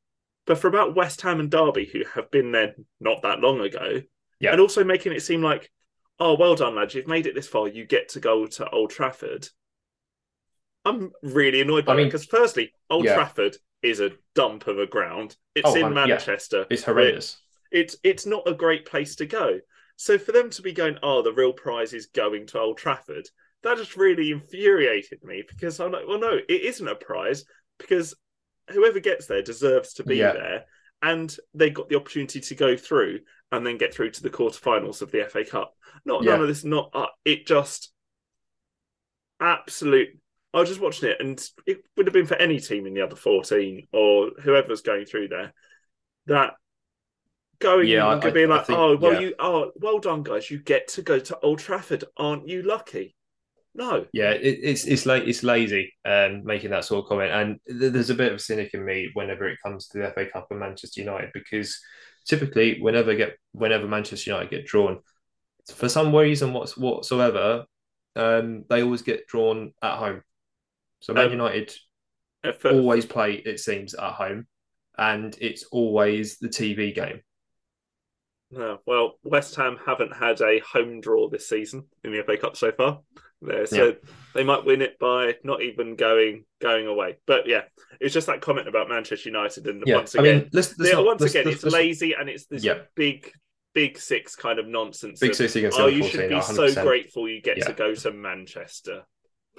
But for about West Ham and Derby, who have been there not that long ago, yeah. and also making it seem like, oh, well done, lads, you've made it this far, you get to go to Old Trafford. I'm really annoyed by I mean, because firstly, Old yeah. Trafford is a dump of a ground. It's oh, in Manchester. Yeah. It's horrendous. It's it's not a great place to go. So for them to be going, oh, the real prize is going to Old Trafford, that just really infuriated me because I'm like, well, no, it isn't a prize because whoever gets there deserves to be yeah. there. And they got the opportunity to go through and then get through to the quarterfinals of the FA Cup. Not yeah. none of this. Not uh, it. Just absolute. I was just watching it, and it would have been for any team in the other fourteen or whoever's going through there. That going yeah, and I, being like, think, oh well, yeah. you oh well done, guys. You get to go to Old Trafford, aren't you lucky? No. Yeah, it, it's it's like it's lazy um, making that sort of comment, and th- there's a bit of a cynic in me whenever it comes to the FA Cup and Manchester United because typically whenever get whenever Manchester United get drawn, for some reason what's whatsoever, um, they always get drawn at home. So Man um, United always play it seems at home, and it's always the TV game. No, well, West Ham haven't had a home draw this season in the FA Cup so far there. So yeah. they might win it by not even going going away. But yeah, it's just that comment about Manchester United, and yeah. once again, I mean, let's, let's not, once let's, again, it's lazy and it's this yeah. big big six kind of nonsense. Big of, six against oh, you should be 100%. so grateful you get to go to Manchester.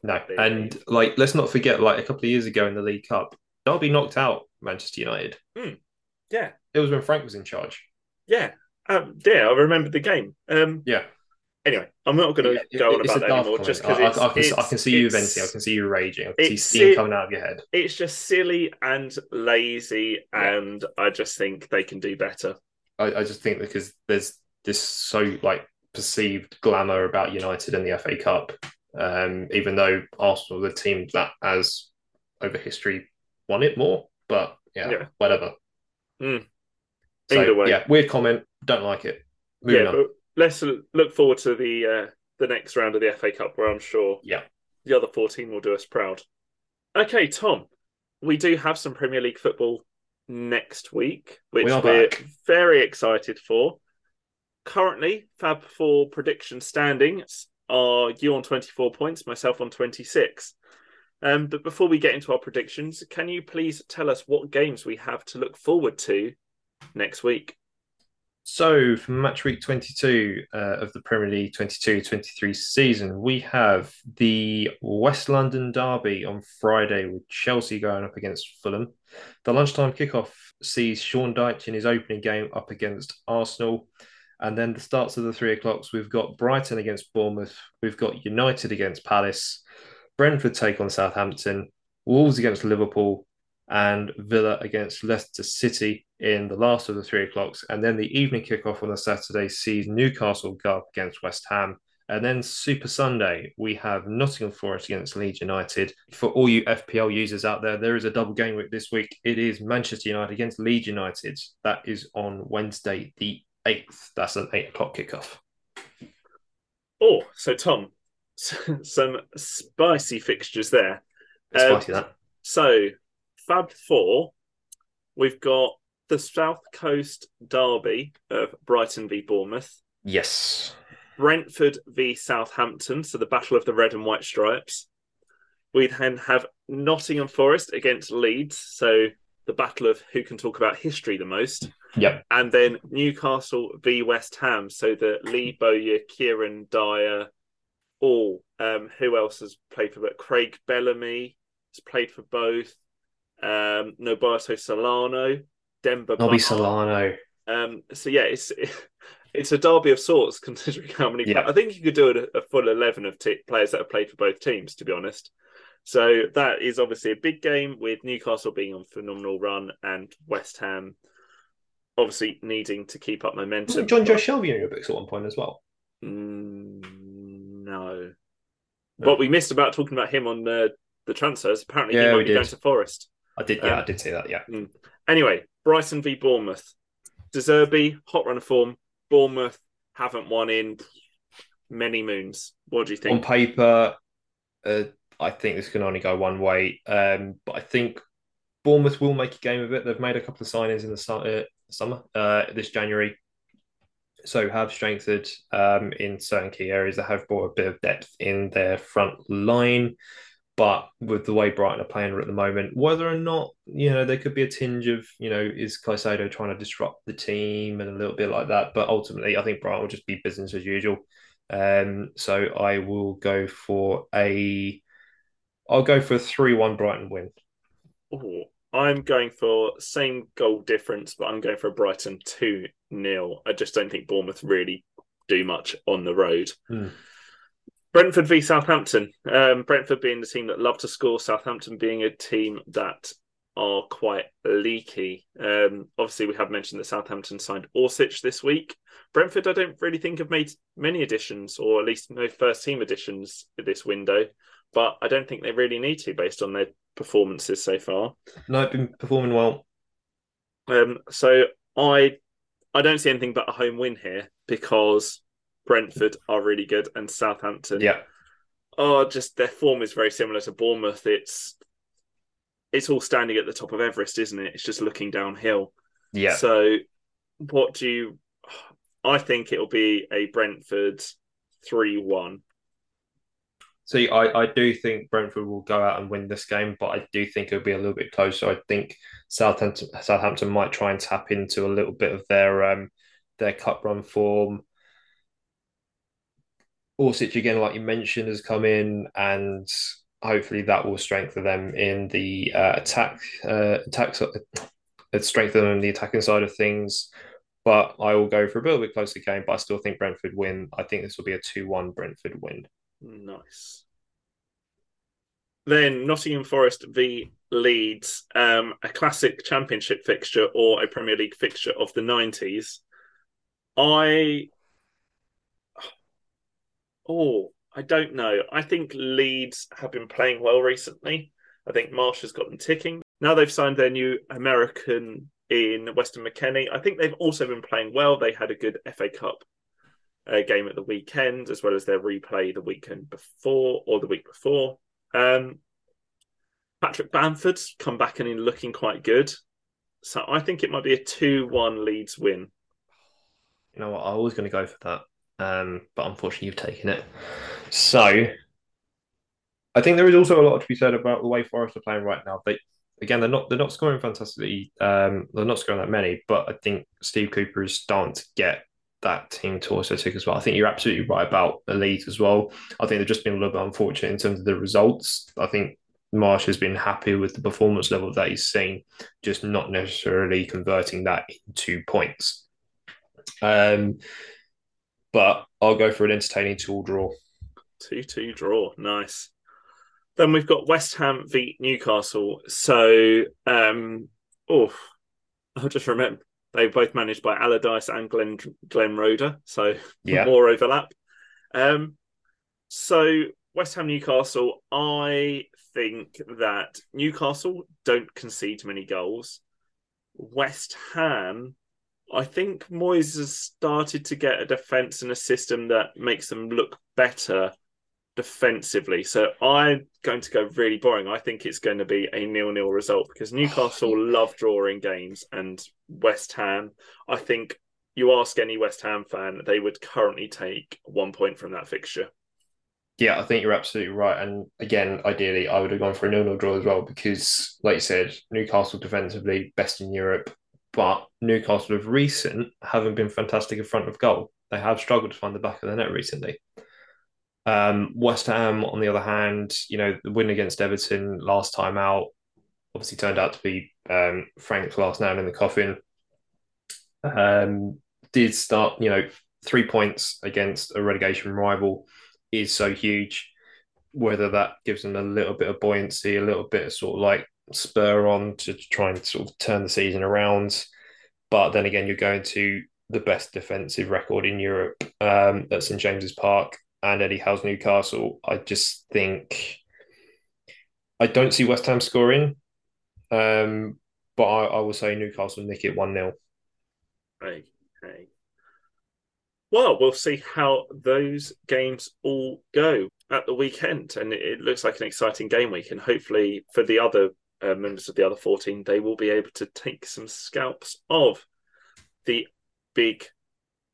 No, and like let's not forget, like a couple of years ago in the League Cup, Derby knocked out Manchester United. Mm. Yeah, it was when Frank was in charge. Yeah, um, yeah, I remember the game. Um, yeah, Anyway, I'm not going to go on about that anymore. Comment. Just because I, I, can, I can see you venting. I can see you raging. I can see steam coming out of your head. It's just silly and lazy, yeah. and I just think they can do better. I, I just think because there's this so like perceived glamour about United in the FA Cup, um, even though Arsenal, the team that has over history, won it more. But yeah, Yeah. whatever. Mm. So, Either way. yeah, weird comment. Don't like it. Moving yeah, on. but let's look forward to the uh, the next round of the FA Cup, where I'm sure Yeah. the other 14 will do us proud. Okay, Tom, we do have some Premier League football next week, which We are we're back. very excited for. Currently, Fab Four prediction standings are you on 24 points, myself on 26. Um, but before we get into our predictions, can you please tell us what games we have to look forward to next week? So, for match week 22 uh, of the Premier League 22 23 season, we have the West London Derby on Friday with Chelsea going up against Fulham. The lunchtime kickoff sees Sean Dyche in his opening game up against Arsenal. And then the starts of the three o'clocks, we've got Brighton against Bournemouth, we've got United against Palace, Brentford take on Southampton, Wolves against Liverpool, and Villa against Leicester City in the last of the three o'clocks. And then the evening kickoff on the Saturday sees Newcastle go up against West Ham. And then Super Sunday, we have Nottingham Forest against Leeds United. For all you FPL users out there, there is a double game week this week. It is Manchester United against Leeds United. That is on Wednesday, the 8th. That's an 8 o'clock kickoff. Oh, so Tom, some spicy fixtures there. It's Um, spicy, that. So, Fab Four, we've got the South Coast Derby of Brighton v Bournemouth, Yes. Brentford v Southampton, so the battle of the red and white stripes. We then have Nottingham Forest against Leeds, so the battle of who can talk about history the most. Yep. And then Newcastle v West Ham, so the Lee Bowyer, Kieran Dyer, all. Um, who else has played for that? Craig Bellamy has played for both. Um, Nolberto Solano, Denver. Nobby Bahar. Solano. Um, so yeah, it's it's a derby of sorts considering how many. Yeah. I think you could do a, a full eleven of t- players that have played for both teams. To be honest, so that is obviously a big game with Newcastle being on a phenomenal run and West Ham obviously needing to keep up momentum. Wasn't John Joe Shelby in your books at one point as well? Mm, no. No. What we missed about talking about him on the the transfers. Apparently, Yeah, he we might be did. going to Forest. I did, yeah, Um, I did say that, yeah. Anyway, Brighton v Bournemouth. Deserby, hot run of form. Bournemouth haven't won in many moons. What do you think? On paper, uh, I think this can only go one way. Um, but I think Bournemouth will make a game of it. They've made a couple of signings in the su- uh, summer, uh, this January. So have strengthened um, in certain key areas. They have brought a bit of depth in their front line. But with the way Brighton are playing at the moment, whether or not, you know, there could be a tinge of, you know, is Caicedo trying to disrupt the team and a little bit like that. But ultimately, I think Brighton will just be business as usual. Um, so I will go for a, I'll go for a three-one Brighton win. Ooh, I'm going for same goal difference, but I'm going for a Brighton 2 0. I just don't think Bournemouth really do much on the road. Hmm. Brentford v Southampton. Um, Brentford being the team that love to score, Southampton being a team that are quite leaky. Um, obviously, we have mentioned that Southampton signed Orsic this week. Brentford, I don't really think have made many additions, or at least no first team additions this window. But I don't think they really need to, based on their performances so far. No, been performing well. Um, so I I don't see anything but a home win here because Brentford are really good and Southampton Yeah, are just their form is very similar to Bournemouth. It's it's all standing at the top of Everest, isn't it? It's just looking downhill. yeah. So what do you I think it'll be a Brentford three one. See, I, I do think Brentford will go out and win this game, but I do think it'll be a little bit closer. I think Southampton Southampton might try and tap into a little bit of their um their cup run form. Orsic again, like you mentioned, has come in, and hopefully that will strengthen them in the uh, attack uh, attack uh, strengthen them in the attacking side of things. But I will go for a little bit closer game, but I still think Brentford win. I think this will be a two-one Brentford win. Nice. Then Nottingham Forest v Leeds, um, a classic championship fixture or a Premier League fixture of the 90s. I. Oh, I don't know. I think Leeds have been playing well recently. I think Marsh has got them ticking. now they've signed their new American in Weston McKennie. I think they've also been playing well. They had a good FA Cup uh, game at the weekend, as well as their replay the weekend before or the week before. Um, Patrick Bamford's come back and in looking quite good. So I think it might be a 2 1 Leeds win. You know what? I was going to go for that, um, but unfortunately, you've taken it. So I think there is also a lot to be said about the way Forest are playing right now. They again, they're not they're not scoring fantastically. Um, they're not scoring that many, but I think Steve Cooper is starting to get that team to also tick as well. I think you're absolutely right about Elite as well. I think they've just been a little bit unfortunate in terms of the results. I think Marsh has been happy with the performance level that he's seen, just not necessarily converting that into points. Um, but I'll go for an entertaining two draw. 2 2 draw. Nice. Then we've got West Ham v Newcastle. So, um, oh, I'll just remember they were both managed by Allardyce and Glenn Glenn Roeder. So yeah. more overlap. Um, so West Ham Newcastle, I think that Newcastle don't concede many goals. West Ham, I think Moyes has started to get a defence and a system that makes them look better defensively. So I'm going to go really boring. I think it's going to be a nil-nil result because Newcastle oh, love drawing games and West Ham. I think you ask any West Ham fan, they would currently take one point from that fixture. Yeah, I think you're absolutely right. And again, ideally, I would have gone for a nil-nil draw as well because, like you said, Newcastle defensively best in Europe, but Newcastle of recent haven't been fantastic in front of goal. They have struggled to find the back of the net recently. Um, West Ham, on the other hand, you know, the win against Everton last time out obviously turned out to be um, Frank's last nail in the coffin. Um, did start, you know, three points against a relegation rival is so huge. Whether that gives them a little bit of buoyancy, a little bit of sort of like spur on to try and sort of turn the season around. But then again, you're going to the best defensive record in Europe um, at St James's Park and Eddie Howe's Newcastle, I just think I don't see West Ham scoring, um, but I, I will say Newcastle nick it 1 0. Okay. Well, we'll see how those games all go at the weekend. And it, looks like an exciting game week. And hopefully, for the other uh, members of the other 14, they will be able to take some scalps of the big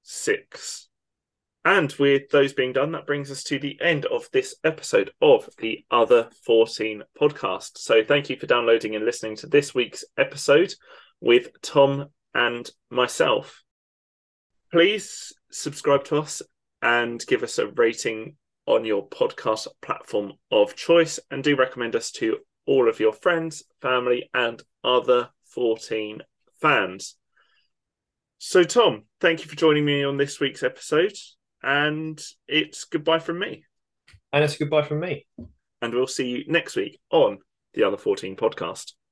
six. And with those being done, that brings us to the end of this episode of the Other 14 podcast. So thank you for downloading and listening to this week's episode with Tom and myself. Please subscribe to us and give us a rating on your podcast platform of choice and do recommend us to all of your friends, family, and other 14 fans. So, Tom, thank you for joining me on this week's episode. And it's goodbye from me. And it's goodbye from me. And we'll see you next week on the Other 14 podcast.